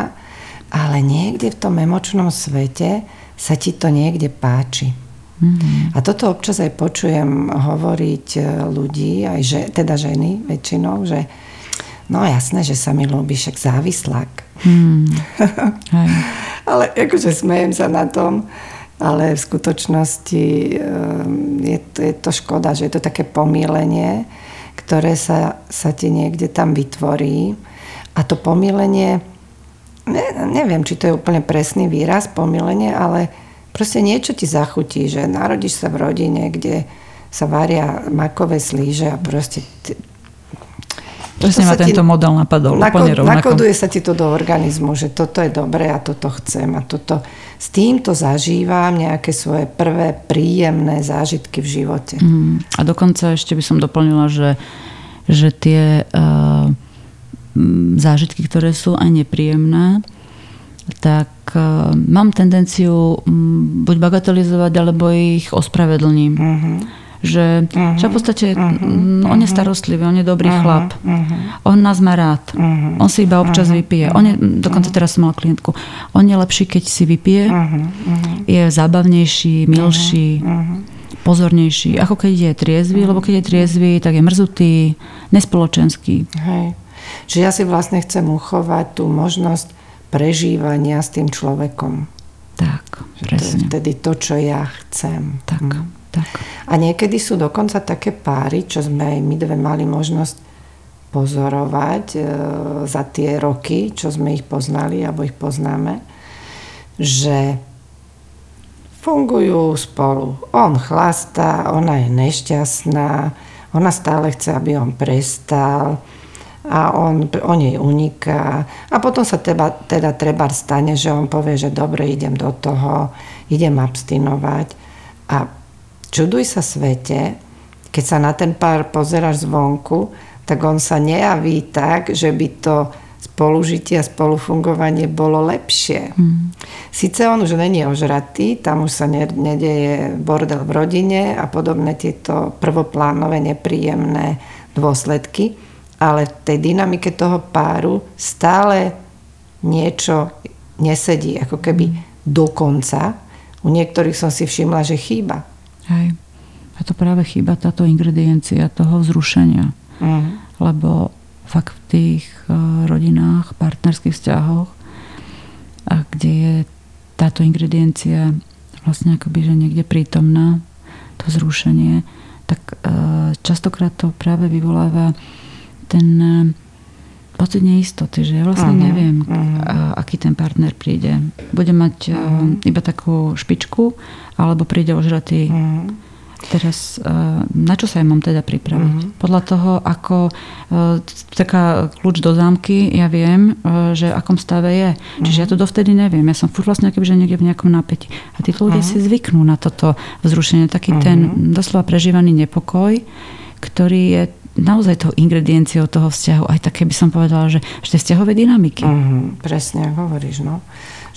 ale niekde v tom emočnom svete sa ti to niekde páči. Mm-hmm. A toto občas aj počujem hovoriť e, ľudí, aj že, teda ženy väčšinou, že no jasné, že sa mi ľúbi však závislák. Mm. (laughs) ale akože smejem sa na tom, ale v skutočnosti e, je to, je to škoda, že je to také pomílenie, ktoré sa, sa ti niekde tam vytvorí. A to pomílenie, ne, neviem, či to je úplne presný výraz, pomílenie, ale proste niečo ti zachutí, že narodíš sa v rodine, kde sa varia makové slíže a proste Presne ma tento ti, model napadol nako. Nakoduje sa ti to do organizmu, že toto je dobré a toto chcem a toto, s týmto zažívam nejaké svoje prvé príjemné zážitky v živote. Mm. A dokonca ešte by som doplnila, že, že tie uh, zážitky, ktoré sú aj nepríjemné, tak mám tendenciu um, buď bagatelizovať, alebo ich ospravedlním. Uh-huh. Že, uh-huh. v podstate uh-huh. on je starostlivý, on je dobrý uh-huh. chlap. Uh-huh. On nás má rád. Uh-huh. On si iba občas uh-huh. vypije. On je, dokonca teraz som mal klientku. On je lepší, keď si vypije. Uh-huh. Je zábavnejší, milší. Uh-huh pozornejší, ako keď je triezvy, lebo keď je triezvy, tak je mrzutý, nespoločenský. Hej. Čiže ja si vlastne chcem uchovať tú možnosť prežívania s tým človekom. Tak, presne. To je vtedy to, čo ja chcem. Tak, hm. tak. A niekedy sú dokonca také páry, čo sme aj my dve mali možnosť pozorovať e, za tie roky, čo sme ich poznali alebo ich poznáme, že fungujú spolu. On chlastá, ona je nešťastná, ona stále chce, aby on prestal a on, on jej uniká. A potom sa teda, teda treba stane, že on povie, že dobre, idem do toho, idem abstinovať. A čuduj sa svete, keď sa na ten pár pozeráš zvonku, tak on sa nejaví tak, že by to spolužitie a spolufungovanie bolo lepšie. Mm. Sice on už není ožratý, tam už sa nedeje bordel v rodine a podobné tieto prvoplánové nepríjemné dôsledky, ale v tej dynamike toho páru stále niečo nesedí, ako keby dokonca. U niektorých som si všimla, že chýba. Hej. A to práve chýba táto ingrediencia toho vzrušenia. Mm. Lebo fakt v tých e, rodinách, partnerských vzťahoch, a kde je táto ingrediencia vlastne akoby, že niekde prítomná, to zrušenie, tak e, častokrát to práve vyvoláva ten eh, pocit neistoty, že ja vlastne uh-huh, neviem, uh-huh. aký ten partner príde. Bude mať uh-huh. iba takú špičku, alebo príde ožratý. Uh-huh. Teraz, e, na čo sa ja mám teda pripraviť? Mm-hmm. Podľa toho, ako taká kľúč do zámky, ja viem, že akom stave je. Mm-hmm. Čiže ja to dovtedy neviem. Ja som furt vlastne že niekde v nejakom napätí. A tí ľudia mm-hmm. si zvyknú na toto vzrušenie. Taký mm-hmm. ten doslova prežívaný nepokoj, ktorý je naozaj tou ingredienciou toho vzťahu, aj také by som povedala, že, že tej vzťahovej dynamiky. Mm-hmm, presne, hovoríš, no.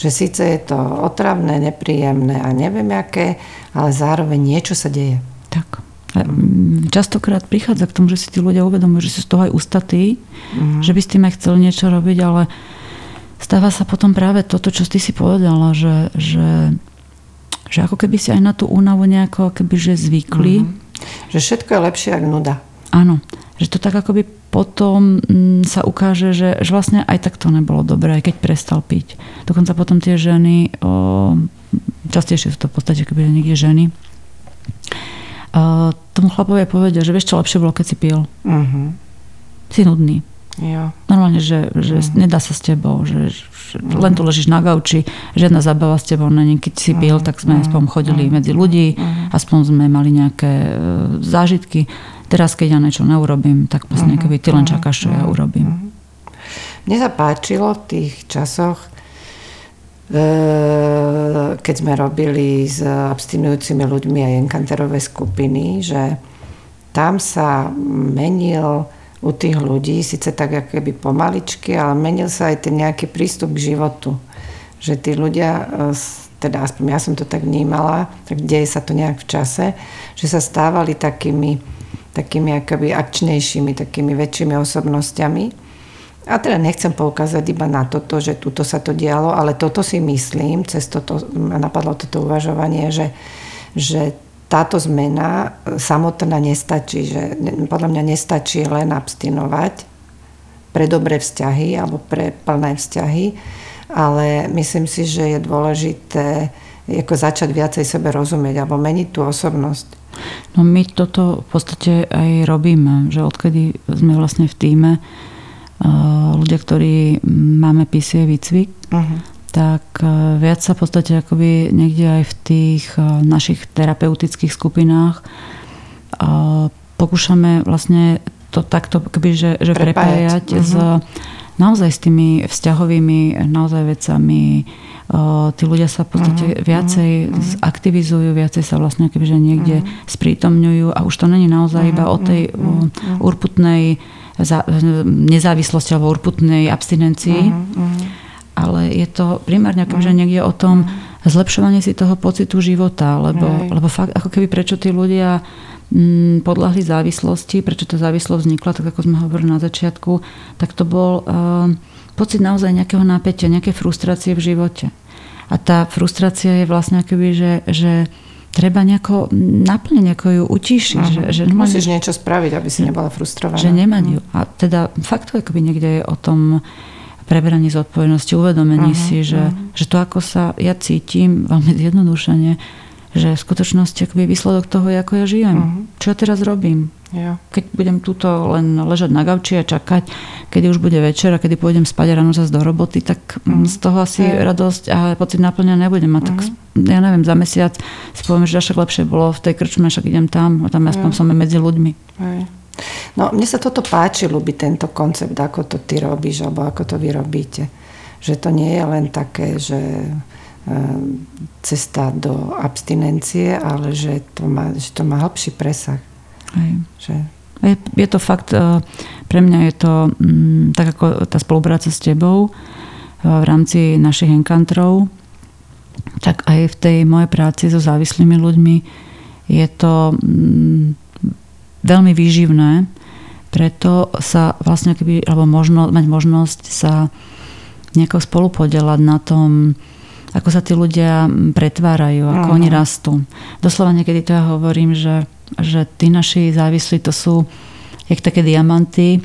Že síce je to otravné, nepríjemné a neviem aké, ale zároveň niečo sa deje. Tak. Mm. Častokrát prichádza k tomu, že si tí ľudia uvedomujú, že sú z toho aj ustatí, mm. že by s tým aj chceli niečo robiť, ale stáva sa potom práve toto, čo ty si povedala, že, že, že ako keby si aj na tú únavu nejako keby že zvykli. Mm. Že všetko je lepšie, ako nuda. Áno, že to tak akoby potom mm, sa ukáže, že, že vlastne aj tak to nebolo dobré, aj keď prestal piť. Dokonca potom tie ženy, o, častejšie sú to v podstate akoby niekde ženy, o, tomu chlapovi povedia, že vieš čo lepšie bolo, keď si pil. Uh-huh. Si nudný. Jo. Normálne, že, že uh-huh. nedá sa s tebou, že, že uh-huh. len tu ležíš na gauči, žiadna zábava s tebou není. Keď si pil, uh-huh. tak sme uh-huh. aspoň chodili uh-huh. medzi ľudí, uh-huh. aspoň sme mali nejaké e, zážitky Teraz, keď ja niečo neurobím, tak vlastne uh-huh, keby ty len čakáš, čo ja urobím. Uh-huh. Mne sa páčilo v tých časoch, e, keď sme robili s abstinujúcimi ľuďmi aj enkanterové skupiny, že tam sa menil u tých ľudí, síce tak ako keby pomaličky, ale menil sa aj ten nejaký prístup k životu. Že tí ľudia, e, teda aspoň ja som to tak vnímala, tak deje sa to nejak v čase, že sa stávali takými takými akoby akčnejšími, takými väčšími osobnostiami. A teda nechcem poukázať iba na toto, že tuto sa to dialo, ale toto si myslím, cez toto ma napadlo toto uvažovanie, že, že táto zmena samotná nestačí, že podľa mňa nestačí len abstinovať pre dobré vzťahy alebo pre plné vzťahy, ale myslím si, že je dôležité ako začať viacej sebe rozumieť alebo meniť tú osobnosť. No my toto v podstate aj robíme, že odkedy sme vlastne v týme ľudia, ktorí máme PCA výcvik, uh-huh. tak viac sa v podstate akoby niekde aj v tých našich terapeutických skupinách pokúšame vlastne to takto keby, že, že prepájať, prepájať uh-huh. s, naozaj s tými vzťahovými naozaj vecami, tí ľudia sa v podstate uh-huh, viacej uh-huh. aktivizujú, viacej sa vlastne kebyže niekde uh-huh. sprítomňujú a už to není naozaj uh-huh, iba o tej uh-huh. urputnej nezávislosti alebo urputnej abstinencii, uh-huh, ale je to primárne kebyže niekde o tom zlepšovanie si toho pocitu života, lebo, uh-huh. lebo fakt ako keby prečo tí ľudia podľahli závislosti, prečo tá závislosť vznikla, tak ako sme hovorili na začiatku, tak to bol uh, pocit naozaj nejakého napätia, nejaké frustrácie v živote. A tá frustrácia je vlastne akoby, že, že treba nejako naplniť, nejako ju utíšiť. Že, že Musíš že, niečo spraviť, aby si nebola frustrovaná. Že nemať ju. A teda fakt to akoby niekde je o tom preberaní zodpovednosti, uvedomení uh-huh, si, že, uh-huh. že to, ako sa ja cítim, veľmi zjednodušene, že v skutočnosti akoby výsledok toho je, ako ja žijem. Uh-huh. Čo ja teraz robím? Ja. Keď budem túto len ležať na gauči a čakať, kedy už bude večer a kedy pôjdem spať a ráno zase do roboty, tak uh-huh. z toho asi ja. radosť a pocit naplňa nebudem. A tak uh-huh. ja neviem, za mesiac si poviem, že však lepšie bolo v tej krčme, však idem tam a tam aspoň ja. som medzi ľuďmi. Ja. No, mne sa toto páči, ľubí tento koncept, ako to ty robíš, alebo ako to vy robíte. Že to nie je len také, že cesta do abstinencie, ale že to má, že to má hlbší presah. Aj. Že... Je, je to fakt, e, pre mňa je to mm, tak ako tá spolupráca s tebou e, v rámci našich enkantrov, tak aj v tej mojej práci so závislými ľuďmi je to mm, veľmi výživné, preto sa vlastne keby, alebo možno, mať možnosť sa nejako spolu podielať na tom, ako sa tí ľudia pretvárajú, ako uh-huh. oni rastú. Doslova niekedy to ja hovorím, že, že tí naši závislí to sú jak také diamanty,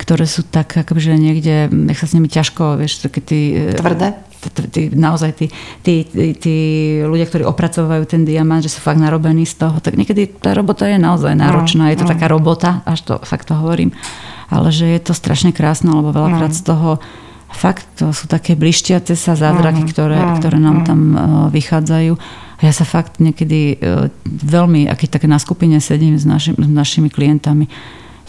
ktoré sú tak akože niekde, nech sa s nimi ťažko, vieš, také tí... E, Tvrdé? Tí, naozaj tí, tí, tí, tí ľudia, ktorí opracovajú ten diamant, že sú fakt narobení z toho, tak niekedy tá robota je naozaj náročná, je to taká robota, až to fakt to hovorím, ale že je to strašne krásne, lebo veľakrát z toho fakt to sú také blištiace sa zázraky, ktoré, ktoré nám tam e, vychádzajú. A Ja sa fakt niekedy e, veľmi, aký také na skupine sedím s, našim, s našimi klientami,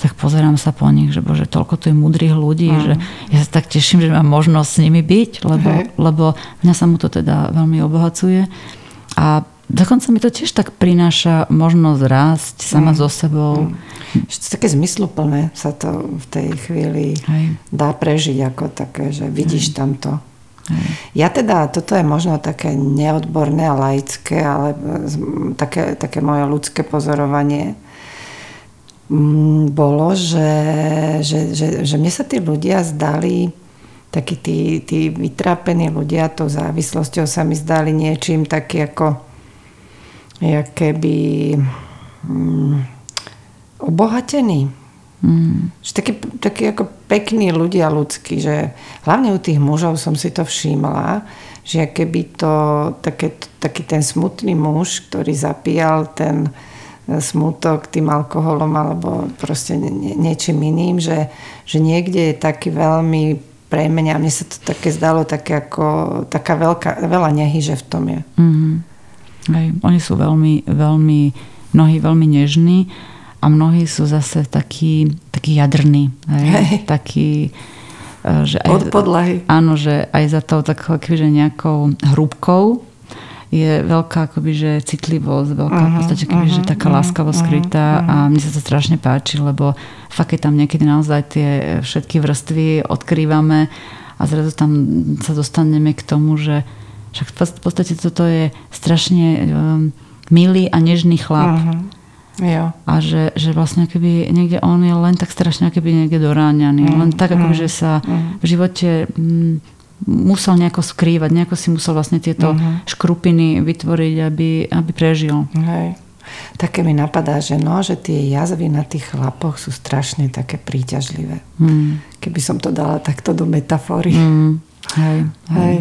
tak pozerám sa po nich, že bože, toľko tu je múdrych ľudí, mm. že ja sa tak teším, že mám možnosť s nimi byť, lebo, lebo mňa sa mu to teda veľmi obohacuje. A dokonca mi to tiež tak prináša možnosť rásť sama mm. so sebou. Mm. Také zmysluplné sa to v tej chvíli Hej. dá prežiť ako také, že vidíš Hej. tamto. Hej. Ja teda, toto je možno také neodborné a laické, ale také, také moje ľudské pozorovanie Mm, bolo, že, že, že, že mne sa tí ľudia zdali, takí tí, tí vytrápení ľudia tou závislosťou sa mi zdali niečím taký ako keby mm, obohatený. Mm. Že taký, taký ako pekný ľudia ľudskí, že hlavne u tých mužov som si to všímala, že keby to také, taký ten smutný muž, ktorý zapíjal ten smutok tým alkoholom alebo proste nie, niečím iným, že, že niekde je taký veľmi pre mňa, mne sa to také zdalo také ako, taká veľká, veľa nehy, že v tom je. Mm-hmm. Hej, oni sú veľmi, veľmi, mnohí veľmi nežní a mnohí sú zase takí, takí jadrní. Hej? Hej. Takí, e, že aj, Od podlahy. Áno, že aj za tou takou nejakou hrúbkou je veľká akoby, že citlivosť, veľká uh-huh, v podstate keby, uh-huh, že taká uh-huh, láskavosť uh-huh, skrytá uh-huh. a mne sa to strašne páči, lebo fakt je tam niekedy naozaj tie všetky vrstvy odkrývame a zrazu tam sa dostaneme k tomu, že však v podstate toto je strašne um, milý a nežný chlap. Uh-huh. Jo. A že, že vlastne keby niekde on je len tak strašne keby niekde doráňaný. Mm, len tak, akoby, mm, že sa mm. v živote mm, musel nejako skrývať, nejako si musel vlastne tieto uh-huh. škrupiny vytvoriť, aby, aby prežil. Hej. Také mi napadá, že no, že tie jazvy na tých chlapoch sú strašne také príťažlivé. Hmm. Keby som to dala takto do metafory. Hmm. Hej, hej. hej.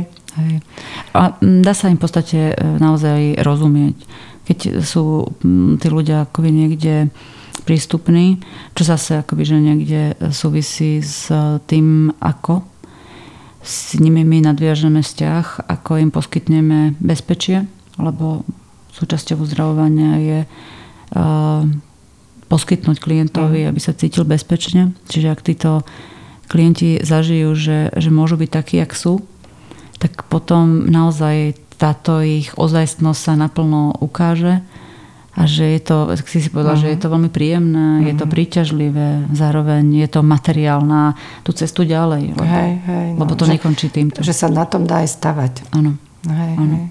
A dá sa im v podstate e, naozaj rozumieť. Keď sú tí ľudia akoby niekde prístupní, čo zase akoby, že niekde súvisí s tým, ako s nimi my nadviažeme vzťah, ako im poskytneme bezpečie, lebo súčasťou uzdravovania je uh, poskytnúť klientovi, mhm. aby sa cítil bezpečne. Čiže ak títo klienti zažijú, že, že môžu byť takí, jak sú, tak potom naozaj táto ich ozajstnosť sa naplno ukáže a že je to, si si povedal, uh-huh. že je to veľmi príjemné, uh-huh. je to mhm. príťažlivé, zároveň je to materiál na tú cestu ďalej. Lebo, hej, hej, no, lebo to že, nekončí týmto. Že sa na tom dá aj stavať. Áno. Hej, áno. Hej.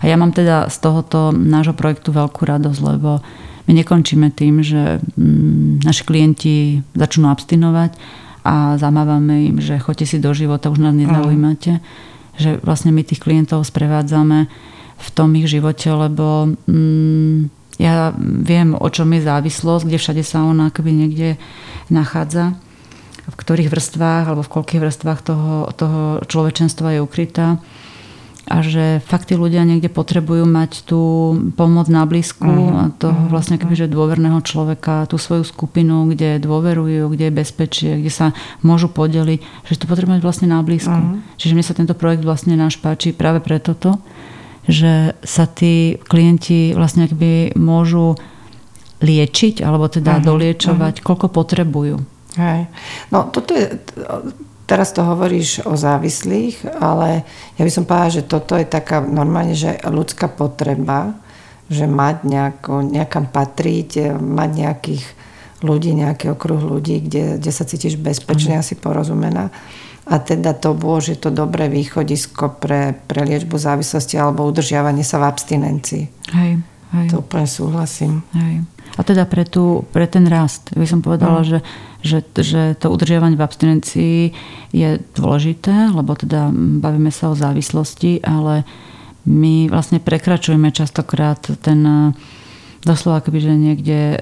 A ja mám teda z tohoto nášho projektu veľkú radosť, lebo my nekončíme tým, že mm, naši klienti začnú abstinovať a zamávame im, že choďte si do života, už nás nezaujímate. Uh-huh. Že vlastne my tých klientov sprevádzame v tom ich živote, lebo mm, ja viem, o čom je závislosť, kde všade sa ona akoby niekde nachádza, v ktorých vrstvách alebo v koľkých vrstvách toho, toho človečenstva je ukrytá a že fakt tí ľudia niekde potrebujú mať tú pomoc na blízku uh-huh, a toho uh-huh, vlastne kebyže dôverného človeka, tú svoju skupinu, kde dôverujú, kde je bezpečie, kde sa môžu podeliť, že to potrebujú mať vlastne na blízku. Uh-huh. Čiže mne sa tento projekt vlastne náš páči práve preto to, že sa tí klienti vlastne akby môžu liečiť, alebo teda uh-huh, doliečovať, uh-huh. koľko potrebujú. Hej. No toto je, teraz to hovoríš o závislých, ale ja by som povedala, že toto je taká normálne, že ľudská potreba, že mať nejako, nejakam patriť, mať nejakých ľudí, nejaký okruh ľudí, kde, kde sa cítiš bezpečne, uh-huh. asi porozumená a teda to že to dobré východisko pre, pre liečbu závislosti alebo udržiavanie sa v abstinencii. Hej, hej. To úplne súhlasím. Hej. A teda pre, tú, pre ten rast, by som povedala, mm. že, že, že to udržiavanie v abstinencii je dôležité, lebo teda bavíme sa o závislosti, ale my vlastne prekračujeme častokrát ten doslova akoby, že niekde e,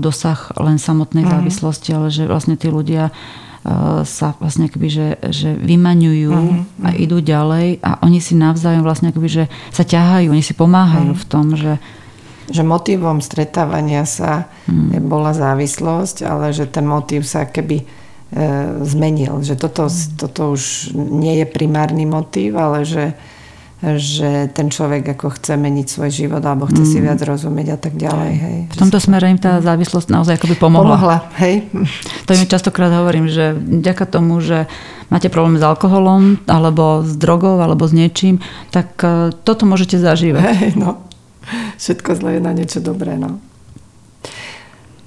dosah len samotnej mm. závislosti, ale že vlastne tí ľudia Eh, sa vlastne akoby, že, že vymaňujú uh-huh, a idú ďalej a oni si navzájom vlastne akoby, že sa ťahajú, oni si pomáhajú uh-huh. v tom, že že motivom stretávania sa uh-huh. bola závislosť, ale že ten motív sa keby e, zmenil. Že toto, uh-huh. toto už nie je primárny motív, ale že, že ten človek ako chce meniť svoj život alebo chce mm. si viac rozumieť a tak ďalej. Hej. V tomto smere im tá závislosť naozaj akoby pomohla. Pomohla, hej. (laughs) To im častokrát hovorím, že vďaka tomu, že máte problém s alkoholom alebo s drogou alebo s niečím, tak e, toto môžete zažívať. Hej, no. Všetko zle je na niečo dobré, no.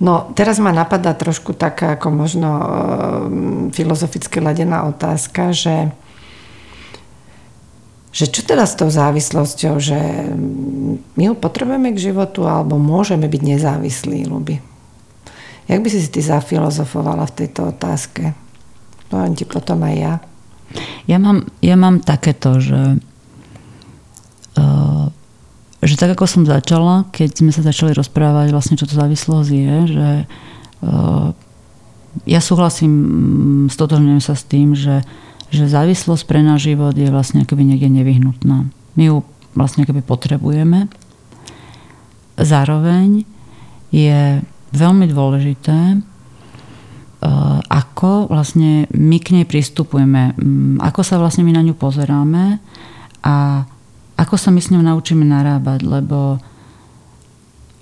No, teraz ma napadá trošku taká ako možno e, filozoficky ladená otázka, že že čo teda s tou závislosťou, že my ju potrebujeme k životu alebo môžeme byť nezávislí, ľuby. Jak by si si ty zafilozofovala v tejto otázke? Poviem ti potom aj ja. Ja mám, ja mám takéto, že, uh, že tak ako som začala, keď sme sa začali rozprávať vlastne, čo to závislosť je, že uh, ja súhlasím, stotožňujem sa s tým, že že závislosť pre náš život je vlastne akoby niekde nevyhnutná. My ju vlastne akoby potrebujeme. Zároveň je veľmi dôležité, e, ako vlastne my k nej pristupujeme, ako sa vlastne my na ňu pozeráme a ako sa my s ňou naučíme narábať, lebo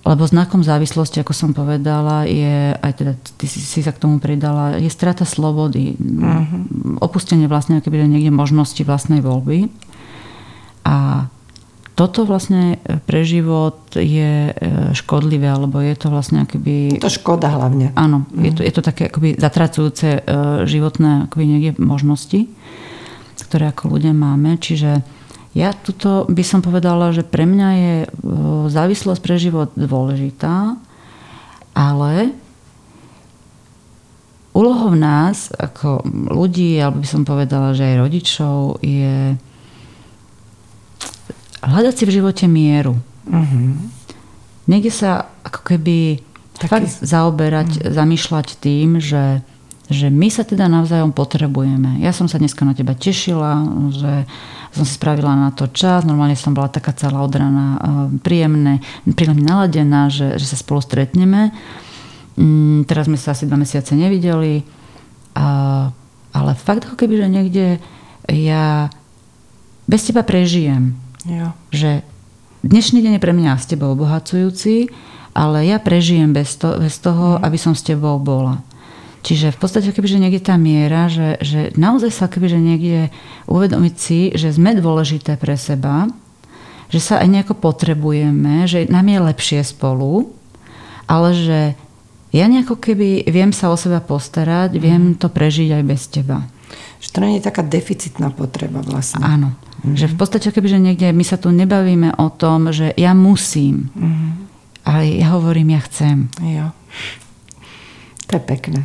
lebo znakom závislosti, ako som povedala, je, aj teda ty si, si sa k tomu pridala, je strata slobody. Uh-huh. Opustenie vlastne keby niekde možnosti vlastnej voľby. A toto vlastne pre život je e, škodlivé, alebo je to vlastne akoby... To škoda hlavne. Áno, uh-huh. je, to, je to také akoby zatracujúce e, životné akoby niekde možnosti, ktoré ako ľudia máme. Čiže ja tuto by som povedala, že pre mňa je e, závislosť pre život dôležitá, ale úlohou nás, ako ľudí, alebo by som povedala, že aj rodičov, je hľadať si v živote mieru. Uh-huh. Niekde sa ako keby Taký... fakt zaoberať, uh-huh. zamýšľať tým, že že my sa teda navzájom potrebujeme. Ja som sa dneska na teba tešila, že som si spravila na to čas, normálne som bola taká celá od rana eh, príjemne, príjemne naladená, že, že sa spolu stretneme. Mm, teraz sme sa asi dva mesiace nevideli, a, ale fakt ako keby, že niekde ja bez teba prežijem. Jo. Že dnešný deň je pre mňa s tebou obohacujúci, ale ja prežijem bez, to, bez toho, mm. aby som s tebou bola. Čiže v podstate kebyže niekde tá miera, že, že naozaj sa kebyže niekde uvedomiť si, že sme dôležité pre seba, že sa aj nejako potrebujeme, že nám je lepšie spolu, ale že ja nejako keby viem sa o seba postarať, viem to prežiť aj bez teba. Že to nie je taká deficitná potreba vlastne. Áno. Mm. Že v podstate, kebyže niekde my sa tu nebavíme o tom, že ja musím, mm. ale ja hovorím, ja chcem. Jo. To je pekné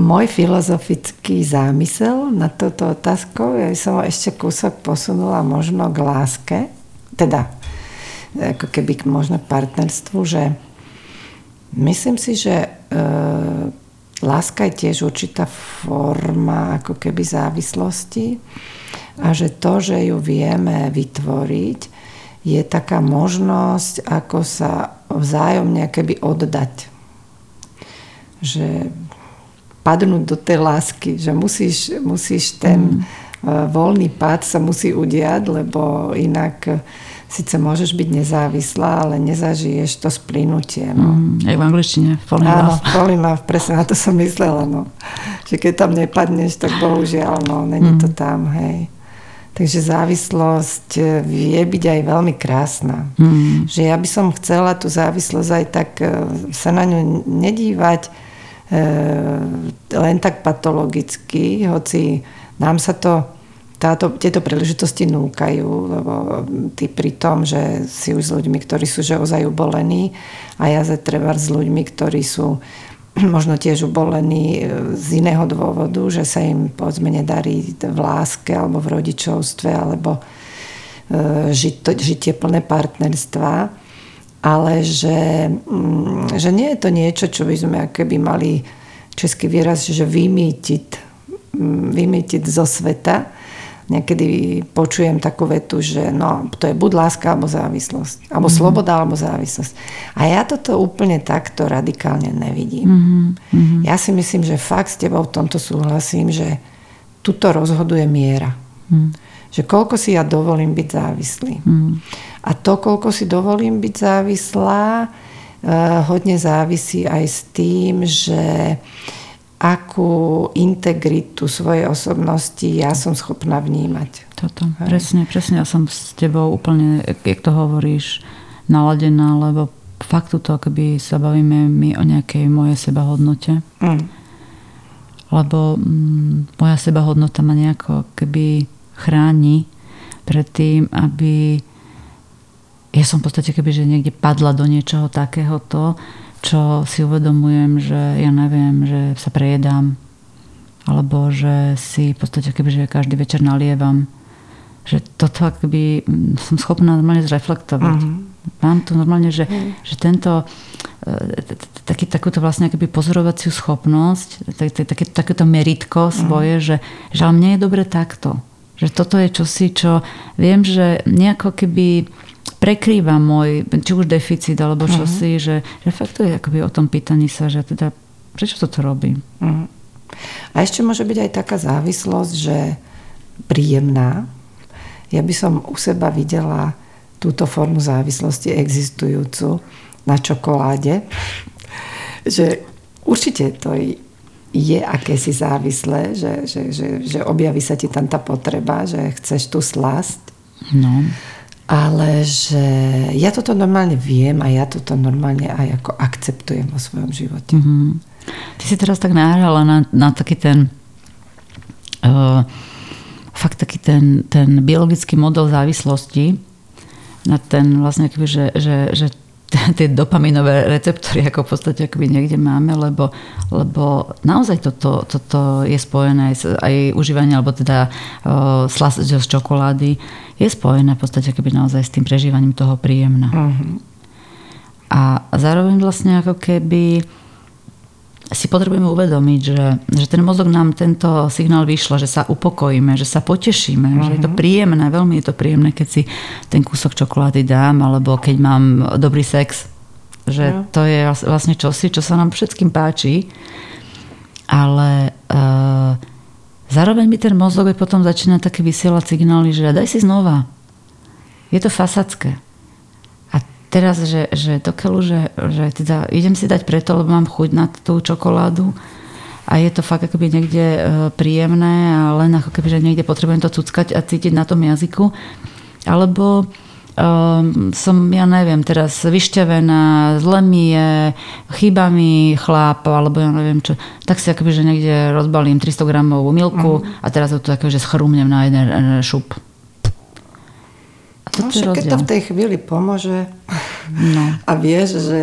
môj filozofický zámysel na túto otázku, ja som ešte kúsok posunula možno k láske, teda ako keby k možno partnerstvu, že myslím si, že e, láska je tiež určitá forma ako keby závislosti a že to, že ju vieme vytvoriť, je taká možnosť, ako sa vzájomne keby oddať. Že padnúť do tej lásky, že musíš, musíš ten mm. voľný pád sa musí udiať, lebo inak e, síce môžeš byť nezávislá, ale nezažiješ to splynutie. No. Mm, aj v angličtine, fall in love. fall in love, presne na to som myslela. No. Že keď tam nepadneš, tak bohužiaľ, no, není mm. to tam, hej. Takže závislosť e, vie byť aj veľmi krásna. Mm. Že ja by som chcela tú závislosť aj tak sa na ňu nedívať, len tak patologicky, hoci nám sa to táto, tieto príležitosti núkajú, lebo ty pri tom, že si už s ľuďmi, ktorí sú že ozaj ubolení a ja za treba s ľuďmi, ktorí sú (clears throat) možno tiež ubolení e, z iného dôvodu, že sa im povedzme nedarí v láske alebo v rodičovstve alebo žiť, žitie plné partnerstva ale že, mm, že nie je to niečo, čo by sme keby mali český výraz, že vymýtiť, mm, vymýtiť zo sveta. Niekedy počujem takú vetu, že no, to je buď láska alebo závislosť. Alebo mm-hmm. sloboda alebo závislosť. A ja toto úplne takto radikálne nevidím. Mm-hmm. Ja si myslím, že fakt s tebou v tomto súhlasím, že tuto rozhoduje miera. Mm. Že koľko si ja dovolím byť závislý. Mm. A to, koľko si dovolím byť závislá, eh, hodne závisí aj s tým, že akú integritu svojej osobnosti ja som schopná vnímať. Toto, Hej. presne, presne. Ja som s tebou úplne, jak to hovoríš, naladená, lebo fakt to, keby sa bavíme my o nejakej mojej sebahodnote. Mm. Lebo mm, moja sebahodnota ma nejako keby chráni pred tým, aby ja som v podstate keby, že niekde padla do niečoho takéhoto, čo si uvedomujem, že ja neviem, že sa prejedám alebo že si v podstate keby, že každý večer nalievam že toto akoby mm, som schopná normálne zreflektovať. Uh-huh. Mám tu normálne, že, uh-huh. že tento e, taký, takúto vlastne akoby pozorovaciu schopnosť, také, takéto meritko svoje, uh-huh. že, že ale mne je dobre takto. Že toto je čosi, čo viem, že nejako keby prekrýva môj, či už deficit, alebo čo uh-huh. si, že, že fakt to je akoby o tom pýtaní sa, že teda prečo toto robím. Uh-huh. A ešte môže byť aj taká závislosť, že príjemná. Ja by som u seba videla túto formu závislosti existujúcu na čokoláde, že určite to je akési závislé, že, že, že, že objaví sa ti tam tá potreba, že chceš tu slasť. No ale že ja toto normálne viem a ja toto normálne aj ako akceptujem vo svojom živote. Mm-hmm. Ty si teraz tak nahrala na, na taký ten uh, fakt taký ten, ten biologický model závislosti na ten vlastne, že, že, že (laughs) tie dopaminové receptory ako v podstate akoby niekde máme, lebo, lebo naozaj toto, toto je spojené aj, aj užívanie, alebo teda uh, slas z čokolády je spojené v podstate akoby naozaj s tým prežívaním toho príjemna. Uh-huh. A zároveň vlastne ako keby si potrebujeme uvedomiť, že, že ten mozog nám tento signál vyšlo, že sa upokojíme, že sa potešíme, uh-huh. že je to mhm. príjemné, veľmi je to príjemné, keď si ten kúsok čokolády dám, alebo keď mám dobrý sex. Že uh-huh. to je vlastne čosi, čo sa nám všetkým páči. Ale uh, zároveň mi ten mozog potom začína také vysielať signály, že daj si znova. Je to fasacké teraz, že, že do keľu, že, že teda idem si dať preto, lebo mám chuť na tú čokoládu a je to fakt akoby niekde e, príjemné a len ako keby, že niekde potrebujem to cuckať a cítiť na tom jazyku. Alebo um, som, ja neviem, teraz vyšťavená, zle mi je, chýba mi chláp, alebo ja neviem čo, tak si akoby, že niekde rozbalím 300 gramovú milku mm. a teraz to také, že schrúmnem na jeden šup to no, keď to v tej chvíli pomôže no. a vieš, že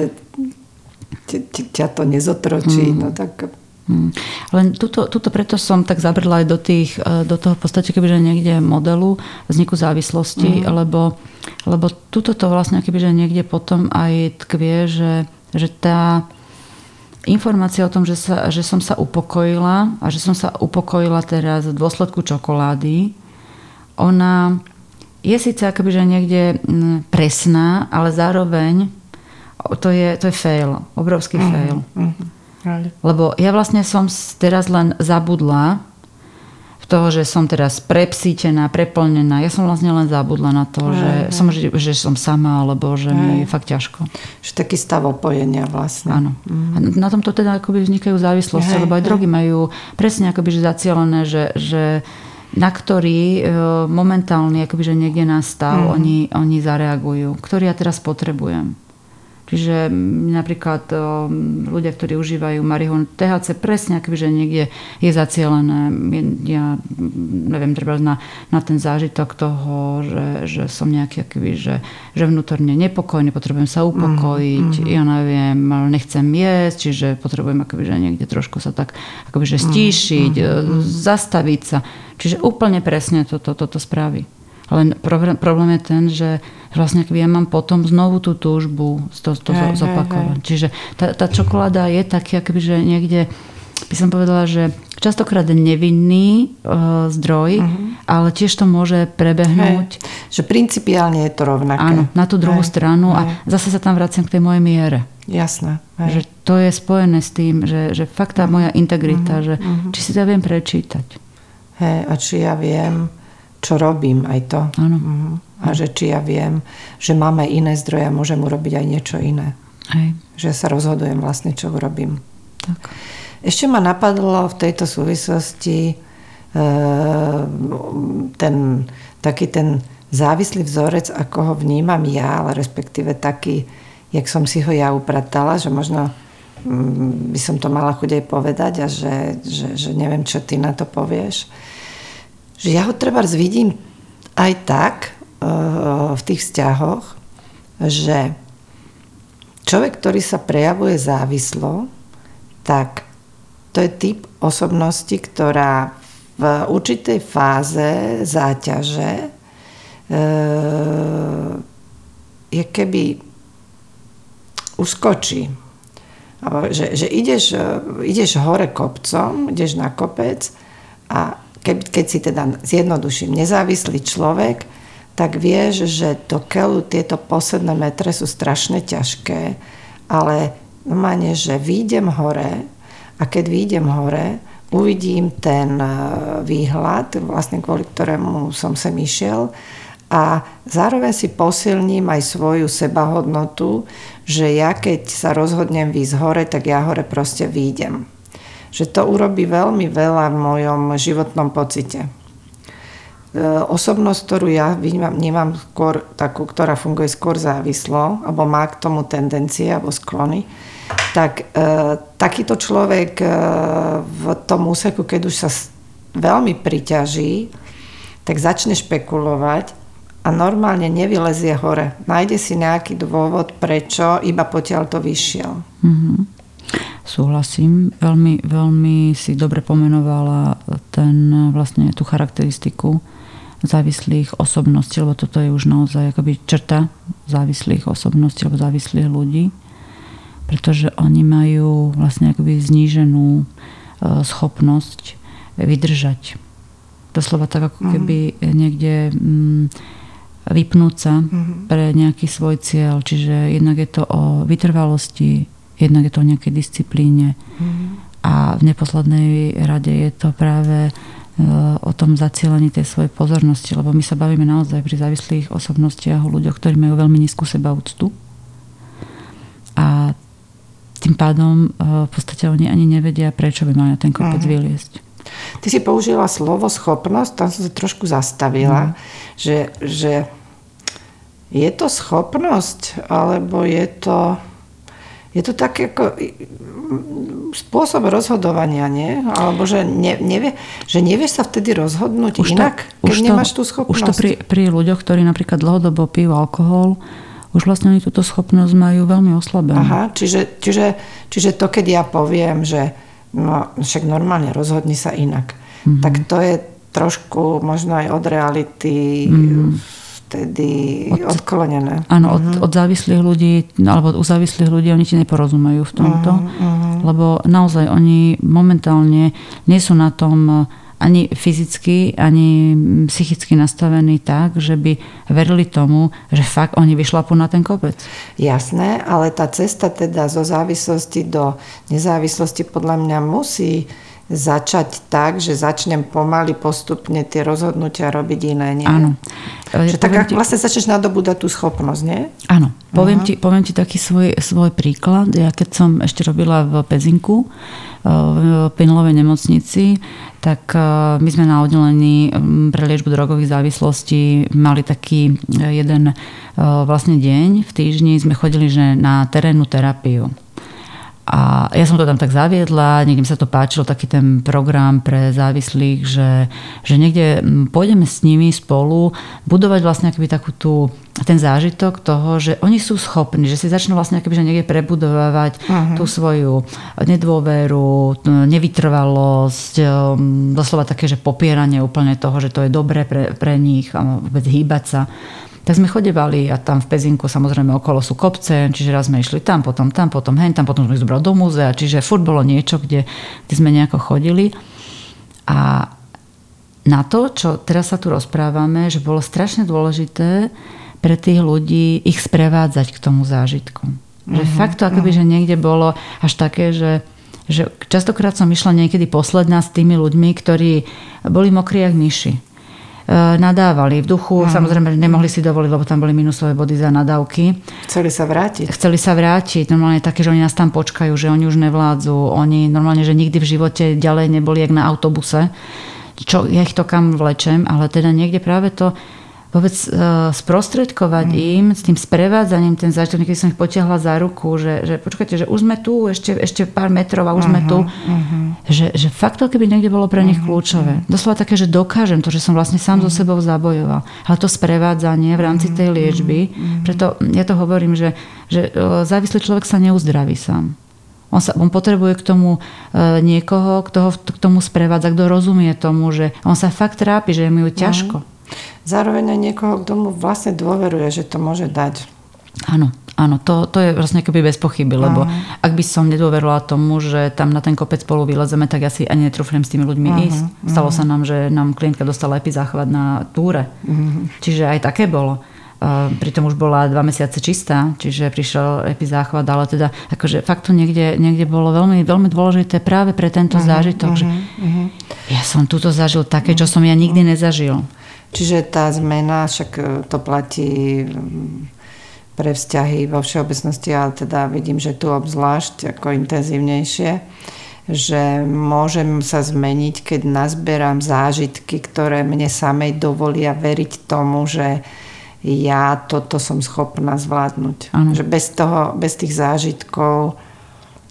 ťa to nezotročí, mm. no tak... Mm. Len tuto, tuto preto som tak zabrala aj do, tých, e, do toho v podstate kebyže niekde modelu vzniku závislosti, mm. lebo, lebo tuto to vlastne kebyže niekde potom aj tkvie, že, že tá informácia o tom, že, sa, že som sa upokojila a že som sa upokojila teraz v dôsledku čokolády, ona je síce akoby, že niekde mm, presná, ale zároveň to je, to je fail, obrovský uh-huh, fail. Uh-huh. Lebo ja vlastne som teraz len zabudla v toho, že som teraz prepsítená, preplnená. Ja som vlastne len zabudla na to, že, som, že, že som sama, alebo že aj. mi je fakt ťažko. Že taký stav opojenia vlastne. Áno. Uh-huh. A na tomto teda akoby vznikajú závislosti, lebo aj drogy majú presne akoby že zacielené, že, že na ktorý e, momentálne akoby, že niekde nastal, mm. oni, oni zareagujú, ktorý ja teraz potrebujem. Čiže napríklad ľudia, ktorí užívajú marihuanu, THC presne že niekde je zacielené. Ja neviem, treba na, na ten zážitok toho, že, že som nejaký akoby, že, že vnútorne nepokojný, potrebujem sa upokojiť, mm-hmm. ja neviem, nechcem jesť, čiže potrebujem akoby, že niekde trošku sa tak akoby, že stíšiť, mm-hmm. zastaviť sa. Čiže úplne presne toto to, to, to spraví. Len problém je ten, že vlastne ja mám potom znovu tú túžbu to, to hej, zopakovať. Hej, hej. Čiže tá, tá čokoláda je taký, akoby, že niekde by som povedala, že častokrát nevinný uh, zdroj, uh-huh. ale tiež to môže prebehnúť. Hej. Že principiálne je to rovnaké. Áno, na tú druhú hej, stranu hej. a zase sa tam vraciam k tej mojej miere. Jasné. Hej. Že to je spojené s tým, že, že fakt tá moja integrita, uh-huh. že uh-huh. či si to viem prečítať. Hej, a či ja viem, čo robím aj to. Áno. Mhm. A že či ja viem, že máme iné zdroje a môžem urobiť aj niečo iné. Hej. Že sa rozhodujem vlastne, čo urobím. Tak. Ešte ma napadlo v tejto súvislosti e, ten, taký ten závislý vzorec, ako ho vnímam ja, ale respektíve taký, jak som si ho ja upratala, že možno mm, by som to mala chuť aj povedať a že, že, že neviem, čo ty na to povieš. Že ja ho treba vidím aj tak v tých vzťahoch, že človek, ktorý sa prejavuje závislo, tak to je typ osobnosti, ktorá v určitej fáze záťaže e, je keby uskočí. Že, že ideš, ideš hore kopcom, ideš na kopec a keď, keď si teda zjednoduším nezávislý človek, tak vieš, že do keľu tieto posledné metre sú strašne ťažké, ale normálne, že výjdem hore a keď výjdem hore, uvidím ten e, výhľad, vlastne kvôli ktorému som sem išiel a zároveň si posilním aj svoju sebahodnotu, že ja keď sa rozhodnem výjsť hore, tak ja hore proste výjdem. Že to urobí veľmi veľa v mojom životnom pocite. E, osobnosť, ktorú ja vnímam skôr takú, ktorá funguje skôr závislo, alebo má k tomu tendencie alebo sklony, tak e, takýto človek e, v tom úseku, keď už sa veľmi priťaží, tak začne špekulovať a normálne nevylezie hore. Nájde si nejaký dôvod, prečo, iba potiaľ to vyšiel. Mm-hmm. Súhlasím. Veľmi, veľmi si dobre pomenovala ten, vlastne tú charakteristiku závislých osobností, lebo toto je už naozaj akoby črta závislých osobností alebo závislých ľudí pretože oni majú vlastne akoby zníženú e, schopnosť vydržať. Doslova tak, ako mhm. keby mm-hmm. niekde mm, vypnúť sa mm-hmm. pre nejaký svoj cieľ. Čiže jednak je to o vytrvalosti, jednak je to o nejakej disciplíne mm-hmm. a v neposlednej rade je to práve o tom zacielení tej svojej pozornosti, lebo my sa bavíme naozaj pri závislých osobnostiach o ľuďoch, ktorí majú veľmi nízku sebaúctu. A tým pádom eh, v podstate oni ani nevedia, prečo by mali na ten kopec uh-huh. vyliesť. Ty si použila slovo schopnosť, tam som sa trošku zastavila, uh-huh. že, že je to schopnosť, alebo je to, je to tak ako spôsob rozhodovania, nie? Alebo že, ne, nevie, že nevieš sa vtedy rozhodnúť už inak, to, keď už nemáš tú schopnosť. Už to pri, pri ľuďoch, ktorí napríklad dlhodobo pijú alkohol, už vlastne oni túto schopnosť majú veľmi oslabenú. Aha, čiže, čiže, čiže to, keď ja poviem, že no, však normálne rozhodni sa inak, mm-hmm. tak to je trošku možno aj od reality mm-hmm. Vtedy od, odklonené. Áno, mm-hmm. od, od závislých ľudí, alebo u závislých ľudí oni ti neporozumejú v tomto, mm-hmm. lebo naozaj oni momentálne nie sú na tom ani fyzicky, ani psychicky nastavení tak, že by verili tomu, že fakt oni vyšlapú na ten kopec. Jasné, ale tá cesta teda zo závislosti do nezávislosti podľa mňa musí začať tak, že začnem pomaly postupne tie rozhodnutia robiť iné. Nie? Áno. Že tak ti... vlastne začneš nadobúdať tú schopnosť, nie? Áno. Poviem, uh-huh. ti, poviem ti taký svoj, svoj príklad. Ja keď som ešte robila v Pezinku, v Pinulovej nemocnici, tak e, my sme na oddelení pre liečbu drogových závislostí mali taký e, jeden e, vlastne deň v týždni sme chodili že na terénnu terapiu. A ja som to tam tak zaviedla, niekde mi sa to páčilo, taký ten program pre závislých, že, že niekde pôjdeme s nimi spolu budovať vlastne akoby takú tú, ten zážitok toho, že oni sú schopní, že si začnú vlastne akoby, že niekde prebudovať uh-huh. tú svoju nedôveru, nevytrvalosť, um, doslova také, že popieranie úplne toho, že to je dobré pre, pre nich a vôbec hýbať sa tak sme chodevali a tam v Pezinku samozrejme okolo sú kopce, čiže raz sme išli tam, potom tam, potom hen, tam, potom sme zobrali do múzea, čiže furt bolo niečo, kde, kde sme nejako chodili. A na to, čo teraz sa tu rozprávame, že bolo strašne dôležité pre tých ľudí ich sprevádzať k tomu zážitku. Že uh-huh, fakt to akoby, uh-huh. že niekde bolo až také, že že častokrát som išla niekedy posledná s tými ľuďmi, ktorí boli mokrí jak myši nadávali v duchu. Mm. Samozrejme, nemohli si dovoliť, lebo tam boli minusové body za nadávky. Chceli sa vrátiť. Chceli sa vrátiť. Normálne také, že oni nás tam počkajú, že oni už nevládzu. Oni normálne, že nikdy v živote ďalej neboli jak na autobuse. Čo, ja ich to kam vlečem, ale teda niekde práve to vôbec uh, sprostredkovať mm. im s tým sprevádzaním ten zážitok, keď som ich potiahla za ruku, že, že počkajte, že už sme tu, ešte, ešte pár metrov a už uh-huh, sme tu. Uh-huh. Že, že fakt to keby niekde bolo pre nich uh-huh, kľúčové. Doslova také, že dokážem to, že som vlastne sám uh-huh. so sebou zabojoval. Ale to sprevádzanie v rámci tej liečby, uh-huh. preto ja to hovorím, že, že uh, závislý človek sa neuzdraví sám. On, sa, on potrebuje k tomu e, niekoho, kto ho k tomu sprevádza, kto rozumie tomu, že on sa fakt trápi, že je mu ťažko. Uh-huh. Zároveň aj niekoho, kto mu vlastne dôveruje, že to môže dať. Áno, áno, to, to je vlastne akoby bez pochyby, lebo ak by som nedôverila tomu, že tam na ten kopec spolu vylezeme, tak asi ani netrúfnem s tými ľuďmi uh-huh. ísť. Stalo sa nám, že nám klientka dostala epizáchvat na túre. Uh-huh. Čiže aj také bolo. Uh, pritom už bola dva mesiace čistá, čiže prišiel epizáchvat, ale teda akože fakt to niekde, niekde bolo veľmi, veľmi dôležité práve pre tento uh-huh, zážitok, uh-huh, že uh-huh. ja som túto zažil také, čo som ja nikdy nezažil. Čiže tá zmena, však e, to platí pre vzťahy vo všeobecnosti, ale teda vidím, že tu obzvlášť ako intenzívnejšie, že môžem sa zmeniť, keď nazberám zážitky, ktoré mne samej dovolia veriť tomu, že ja toto som schopná zvládnuť. Ano. Že bez toho, bez tých zážitkov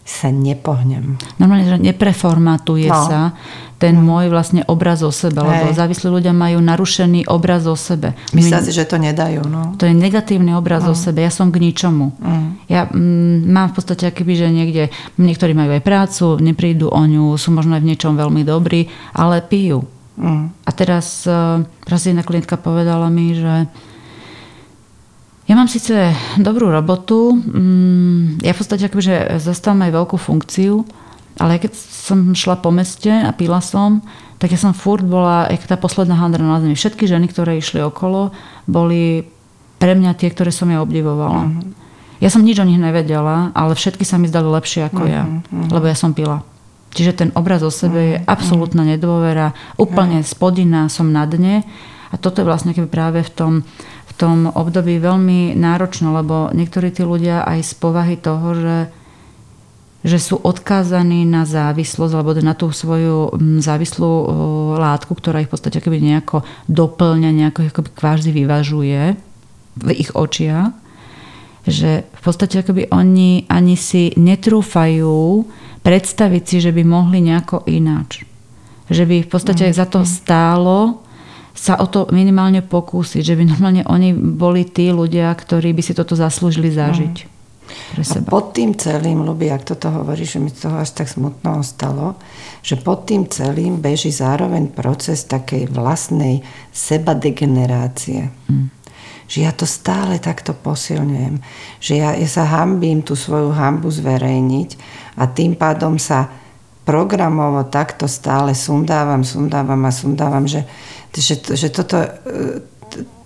sa nepohnem. Normálne, že nepreformatuje no. sa ten mm. môj vlastne obraz o sebe, Hej. lebo závislí ľudia majú narušený obraz o sebe. Myslia si, že to nedajú. No. To je negatívny obraz mm. o sebe. Ja som k ničomu. Mm. Ja mm, mám v podstate akýby, že niekde, niektorí majú aj prácu, neprídu o ňu, sú možno aj v niečom veľmi dobrí, ale pijú. Mm. A teraz, e, raz jedna klientka povedala mi, že ja mám síce dobrú robotu, mm, ja v podstate akože zastávam aj veľkú funkciu, ale keď som šla po meste a pila som, tak ja som furt bola, jak tá posledná handra na zemi. Všetky ženy, ktoré išli okolo, boli pre mňa tie, ktoré som ja obdivovala. Uh-huh. Ja som nič o nich nevedela, ale všetky sa mi zdali lepšie ako uh-huh, ja, uh-huh. lebo ja som pila. Čiže ten obraz o sebe uh-huh. je absolútna nedôvera, úplne uh-huh. spodina, som na dne. A toto je vlastne práve v tom, tom období veľmi náročné, lebo niektorí tí ľudia aj z povahy toho, že že sú odkázaní na závislosť alebo na tú svoju mm, závislú látku, ktorá ich v podstate akoby nejako doplňa, nejako akoby kvázi vyvažuje v ich očiach, že v podstate akoby oni ani si netrúfajú predstaviť si, že by mohli nejako ináč. Že by v podstate mm. za to stálo sa o to minimálne pokúsiť, že by normálne oni boli tí ľudia, ktorí by si toto zaslúžili zažiť. Mm. Pre seba. A pod tým celým, Lubi, ak toto hovorí, že mi toho až tak smutno ostalo, že pod tým celým beží zároveň proces takej vlastnej sebadegenerácie. Mm. Že ja to stále takto posilňujem. Že ja, ja sa hambím tú svoju hambu zverejniť a tým pádom sa programovo takto stále sundávam, sundávam a sundávam, že že, že toto, e,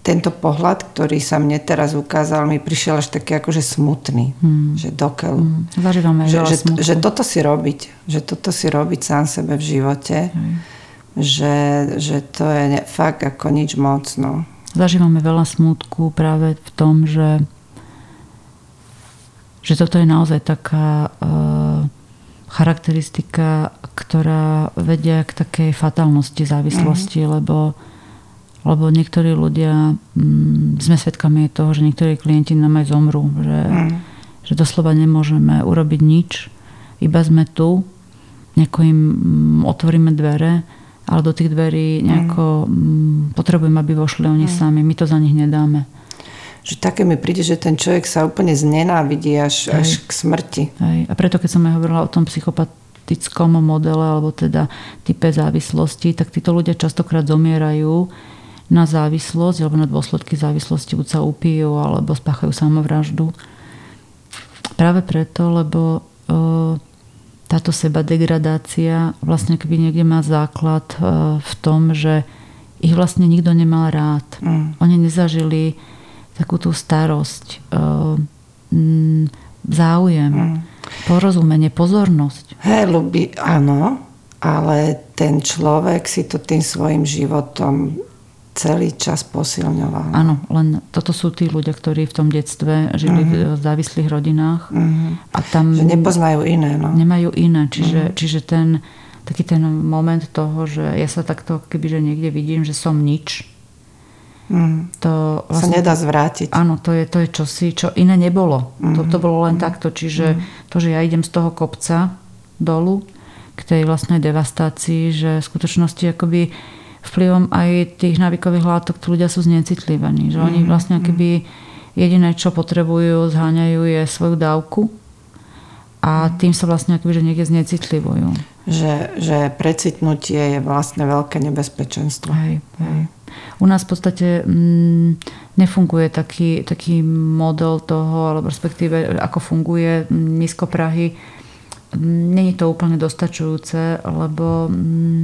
tento pohľad, ktorý sa mne teraz ukázal, mi prišiel až taký akože smutný. Hmm. Že dokel. Hmm. Zažívame že, že, že toto si robiť. Že toto si robiť sám sebe v živote. Hmm. Že, že to je fakt ako nič moc. No. Zažívame veľa smutku práve v tom, že že toto je naozaj taká uh, charakteristika, ktorá vedia k takej fatálnosti závislosti, mm-hmm. lebo, lebo niektorí ľudia, mm, sme svedkami toho, že niektorí klienti nám aj zomrú, že, mm. že doslova nemôžeme urobiť nič, iba sme tu, nejako im mm, otvoríme dvere, ale do tých dverí nejako mm. potrebujeme, aby vošli oni mm. sami, my to za nich nedáme že také mi príde, že ten človek sa úplne znenávidí až, až k smrti. Hej. A preto, keď som aj hovorila o tom psychopatickom modele, alebo teda type závislosti, tak títo ľudia častokrát zomierajú na závislosť alebo na dôsledky závislosti, buď sa upijú alebo spáchajú samovraždu. Práve preto, lebo e, táto seba degradácia vlastne keby niekde má základ e, v tom, že ich vlastne nikto nemal rád. Mm. Oni nezažili takú tú starosť, eh, mm, záujem, mm. porozumenie, pozornosť. Hej, ľubí, áno, ale ten človek si to tým svojim životom celý čas posilňoval. Áno, len toto sú tí ľudia, ktorí v tom detstve žili uh-huh. v závislých rodinách. Uh-huh. A tam že nepoznajú iné. No. Nemajú iné. Čiže, uh-huh. čiže ten, taký ten moment toho, že ja sa takto kebyže niekde vidím, že som nič, Mm. To vlastne, sa nedá zvrátiť. Áno, to je, to je čosi, čo iné nebolo. Mm. To, to bolo len mm. takto. Čiže mm. to, že ja idem z toho kopca dolu k tej vlastnej devastácii, že v skutočnosti akoby vplyvom aj tých návykových látok tí ľudia sú znecitlivení. Že mm. oni vlastne akoby jediné, čo potrebujú, zháňajú je svoju dávku a mm. tým sa vlastne akoby, že niekde znecitlivujú. Že, že precitnutie je vlastne veľké nebezpečenstvo. Hej, hej. U nás v podstate mm, nefunguje taký, taký model toho, alebo respektíve ako funguje nízko Prahy. Není to úplne dostačujúce, lebo mm,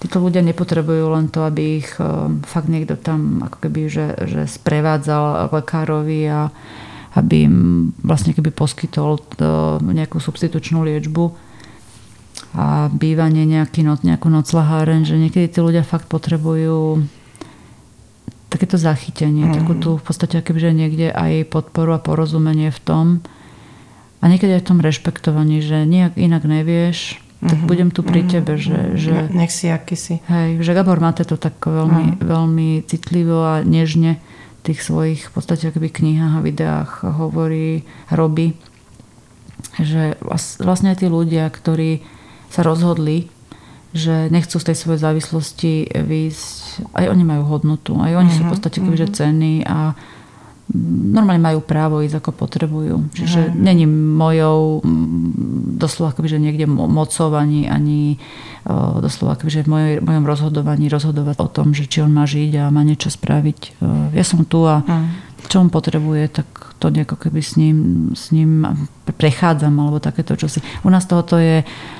títo ľudia nepotrebujú len to, aby ich e, fakt niekto tam ako keby, že, že sprevádzal lekárovi a aby im vlastne keby poskytol nejakú substitučnú liečbu a bývanie nejaký, nejakú noclaháren, že niekedy tí ľudia fakt potrebujú takéto zachytenie, mm. takú tu v podstate že niekde aj podporu a porozumenie v tom a niekedy aj v tom rešpektovaní, že nejak inak nevieš, tak mm-hmm. budem tu pri mm-hmm. tebe, že, že... Nech si, aký si. Hej, že Gabor máte to tak veľmi, mm. veľmi citlivo a nežne v tých svojich v podstate akoby knihách a videách hovorí, robí, že vlastne aj tí ľudia, ktorí sa rozhodli že nechcú z tej svojej závislosti výjsť. Aj oni majú hodnotu, aj oni mm-hmm. sú v mhm, podstate mm-hmm. cenní a normálne majú právo ísť ako potrebujú. Čiže mm. není mojou doslova akoby, že niekde mocov ani, ani doslova akoby, že v mojej, mojom rozhodovaní rozhodovať o tom, že či on má žiť a má niečo spraviť. Ja som tu a mm. čo on potrebuje, tak to nejako keby s ním, s ním prechádzam alebo takéto čosi. U nás tohoto je Mm,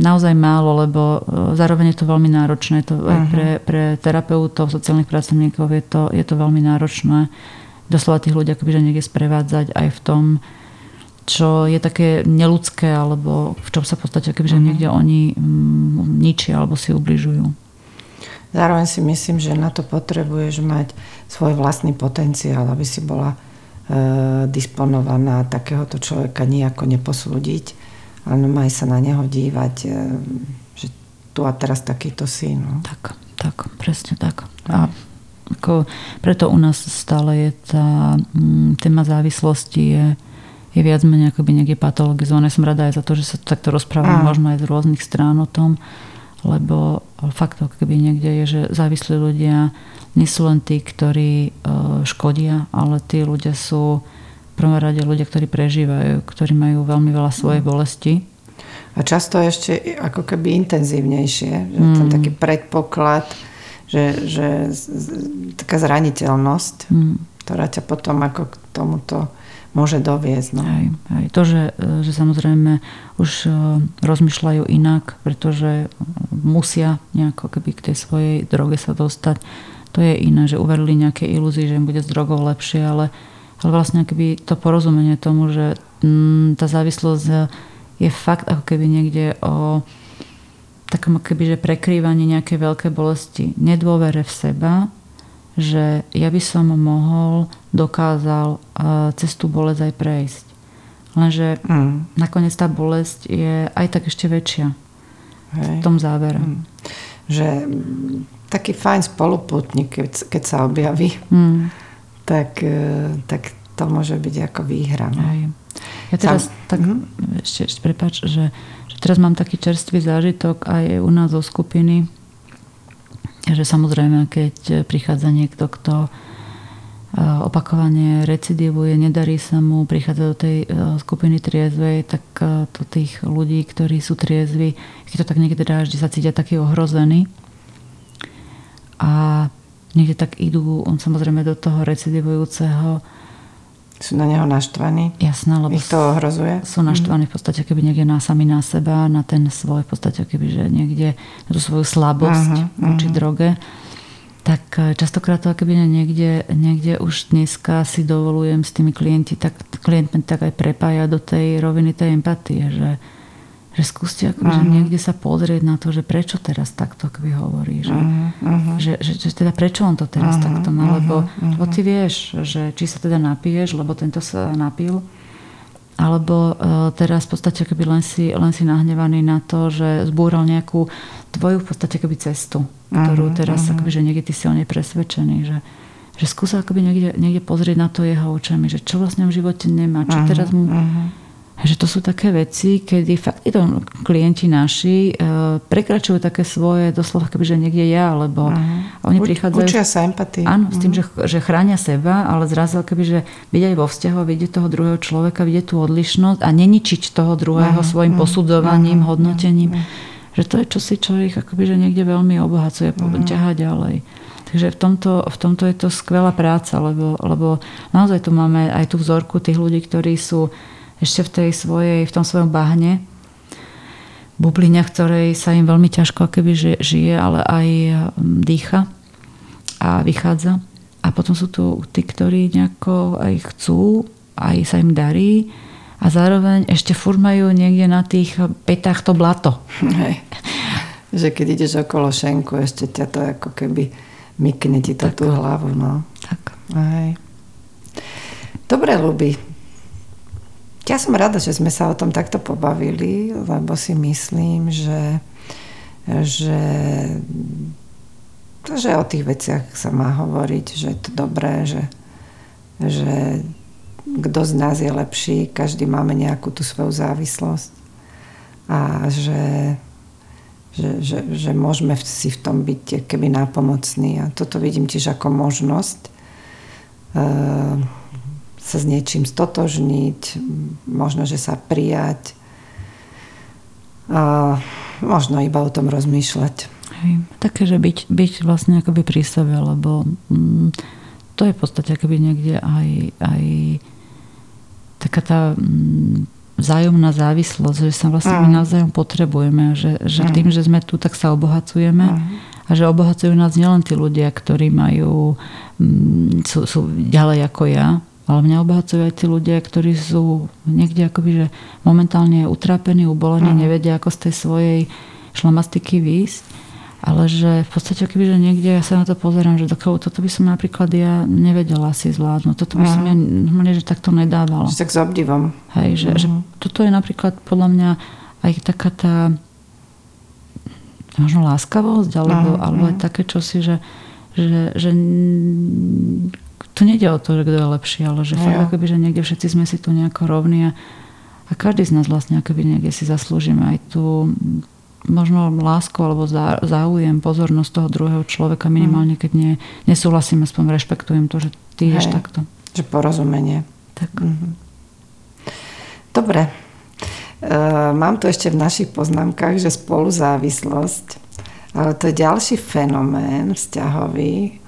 naozaj málo, lebo e, zároveň je to veľmi náročné. To aj mhm. pre, pre terapeutov, sociálnych pracovníkov je to, je to veľmi náročné doslova tých ľudí akoby, že niekde sprevádzať aj v tom, čo je také neludské, alebo v čom sa v podstate akoby, že mhm. niekde oni mm, ničia alebo si ubližujú. Zároveň si myslím, že na to potrebuješ mať svoj vlastný potenciál, aby si bola e, disponovaná takéhoto človeka nejako neposúdiť ale maj sa na neho dívať, e, že tu a teraz takýto syn. No. Tak, tak, presne tak. A ako, preto u nás stále je tá mm, téma závislosti je, je viac menej akoby niekde patologizované. Som rada aj za to, že sa takto rozprávame možno aj z rôznych strán o tom, lebo fakt keby niekde je, že závislí ľudia nie sú len tí, ktorí e, škodia, ale tí ľudia sú prvom rade ľudia, ktorí prežívajú, ktorí majú veľmi veľa svojej mm. bolesti. A často ešte ako keby intenzívnejšie, že mm. ten taký predpoklad, že, že taká zraniteľnosť, mm. ktorá ťa potom ako k tomuto môže doviesť. No. Aj, aj to, že, že samozrejme už e, rozmýšľajú inak, pretože musia nejako keby k tej svojej droge sa dostať, to je iné, že uverili nejaké ilúzie, že im bude s drogou lepšie, ale ale vlastne keby to porozumenie tomu, že mm, tá závislosť je fakt ako keby niekde o takom keby, že prekrývanie nejakej veľkej bolesti, nedôvere v seba, že ja by som mohol, dokázal uh, cez tú bolesť aj prejsť. Lenže mm. nakoniec tá bolesť je aj tak ešte väčšia Hej. v tom závere. Mm. Že taký fajn spoluputník, keď, keď sa objaví. Mm tak, e, tak to môže byť ako výhra. No. Aj. Ja teraz Sam, tak, mm. ešte, ešte prepáč, že, že teraz mám taký čerstvý zážitok aj u nás zo skupiny, že samozrejme, keď prichádza niekto, kto e, opakovane recidivuje, nedarí sa mu, prichádza do tej e, skupiny triezvej, tak to tých ľudí, ktorí sú triezvi, keď to tak niekde dá, že sa cítia taký ohrozený. A niekde tak idú, on samozrejme do toho recidivujúceho sú na neho naštvaní? Jasné, lebo ich to ohrozuje? Sú naštvaní v podstate keby niekde na sami na seba, na ten svoj v podstate keby, že niekde na tú svoju slabosť voči droge. Tak e, častokrát to keby niekde, niekde už dneska si dovolujem s tými klienti, tak klientmi tak aj prepája do tej roviny tej empatie, že, že skúste akoby, uh-huh. niekde sa pozrieť na to, že prečo teraz takto akoby hovorí, že, uh-huh. že, že, že teda prečo on to teraz uh-huh. takto má, lebo, uh-huh. lebo ty vieš, že či sa teda napiješ, lebo tento sa napil, alebo uh, teraz v podstate akoby len si, len si nahnevaný na to, že zbúral nejakú tvoju v podstate akoby cestu, ktorú uh-huh. teraz uh-huh. akoby, že niekde ty si o nej presvedčený, že, že skúsa akoby niekde, niekde pozrieť na to jeho očami, že čo vlastne v živote nemá, čo uh-huh. teraz mu... Uh-huh že to sú také veci, kedy fakt to klienti naši e, prekračujú také svoje, doslova keby, že niekde ja, lebo uh-huh. oni prichádzajú... Učia sa empatii. Áno, s tým, mhm. že, že chránia seba, ale zrazu keby, že vidieť vo vzťahu, vidieť toho druhého človeka, vidieť tú odlišnosť a neničiť toho druhého uh-huh. svojim uh-huh. posudzovaním, uh-huh. hodnotením. Uh-huh. Že to je čosi, čo ich akoby, že niekde veľmi obohacuje, uh-huh. ťaha ďalej. Takže v tomto, v tomto je to skvelá práca, lebo, lebo naozaj tu máme aj tú vzorku tých ľudí, ktorí sú ešte v tej svojej, v tom svojom bahne, bubline, v ktorej sa im veľmi ťažko keby žije, ale aj mm, dýcha a vychádza. A potom sú tu tí, ktorí nejako aj chcú, aj sa im darí a zároveň ešte furt majú niekde na tých petách to blato. Hej. Že keď ideš okolo šenku, ešte ťa to ako keby mykne ti to tak. tú hlavu. No. Tak. Hej. Dobre, Luby. Ja som rada, že sme sa o tom takto pobavili, lebo si myslím, že, že, že o tých veciach sa má hovoriť, že je to dobré, že, že kto z nás je lepší, každý máme nejakú tú svoju závislosť a že, že, že, že môžeme si v tom byť keby nápomocní a toto vidím tiež ako možnosť. Uh, sa s niečím stotožniť, možno, že sa prijať a možno iba o tom rozmýšľať. Hej, také, že byť, byť vlastne akoby pri sebe, lebo mm, to je v podstate akoby niekde aj, aj taká tá mm, vzájomná závislosť, že sa vlastne mm. my navzájom potrebujeme a že, že mm. tým, že sme tu, tak sa obohacujeme mm. a že obohacujú nás nielen tí ľudia, ktorí majú, mm, sú, sú ďalej ako ja, ale mňa obohacujú aj tí ľudia, ktorí sú niekde akoby, že momentálne utrápení, ubolení, mm. nevedia ako z tej svojej šlamastiky výjsť. Ale že v podstate, keby, že niekde ja sa na to pozerám, že dokiaľ toto by som napríklad ja nevedela si zvládnuť. Toto by mm. som ja že takto nedávala. Že tak s obdivom. Hej, že, mm. že mhm. toto je napríklad podľa mňa aj taká tá možno láskavosť, alebo, mm. alebo aj také čosi, že, že, že tu nejde o to, že kto je lepší, ale že no, fakt akoby, že niekde všetci sme si tu nejako rovní a, a každý z nás vlastne akoby niekde si zaslúžime aj tú možno lásku alebo záujem, pozornosť toho druhého človeka minimálne, keď nie, nesúhlasím, aspoň rešpektujem to, že ty ješ takto. Že porozumenie. Tak. Mhm. Dobre. E, mám tu ešte v našich poznámkach, že spoluzávislosť, ale to je ďalší fenomén vzťahový,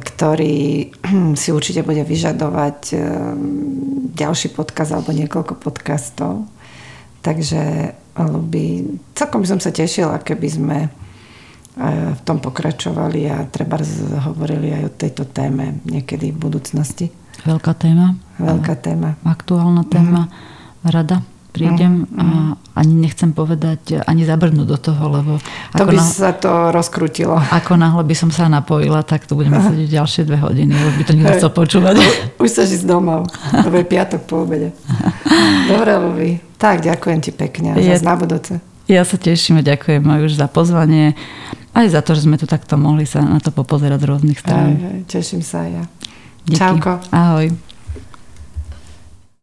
ktorý (clears throat) si určite bude vyžadovať e, ďalší podkaz alebo niekoľko podcastov. Takže by, celkom by som sa tešila, keby sme e, v tom pokračovali a treba hovorili aj o tejto téme niekedy v budúcnosti. Veľká téma. Veľká téma. Aktuálna téma. Mm. Rada prídem mm, a ani nechcem povedať, ani zabrnúť do toho, lebo... To by náhle, sa to rozkrutilo. Ako náhle by som sa napojila, tak tu budeme sedieť ďalšie dve hodiny, lebo by to nikto chcel počúvať. Už sa ísť domov. To je piatok po obede. Dobre, Luvi. Tak, ďakujem ti pekne. Ja, na budúce. Ja sa teším a ďakujem aj už za pozvanie. Aj za to, že sme tu takto mohli sa na to popozerať z rôznych strán. Aj, aj, teším sa aj ja. Díky. Čauko. Ahoj.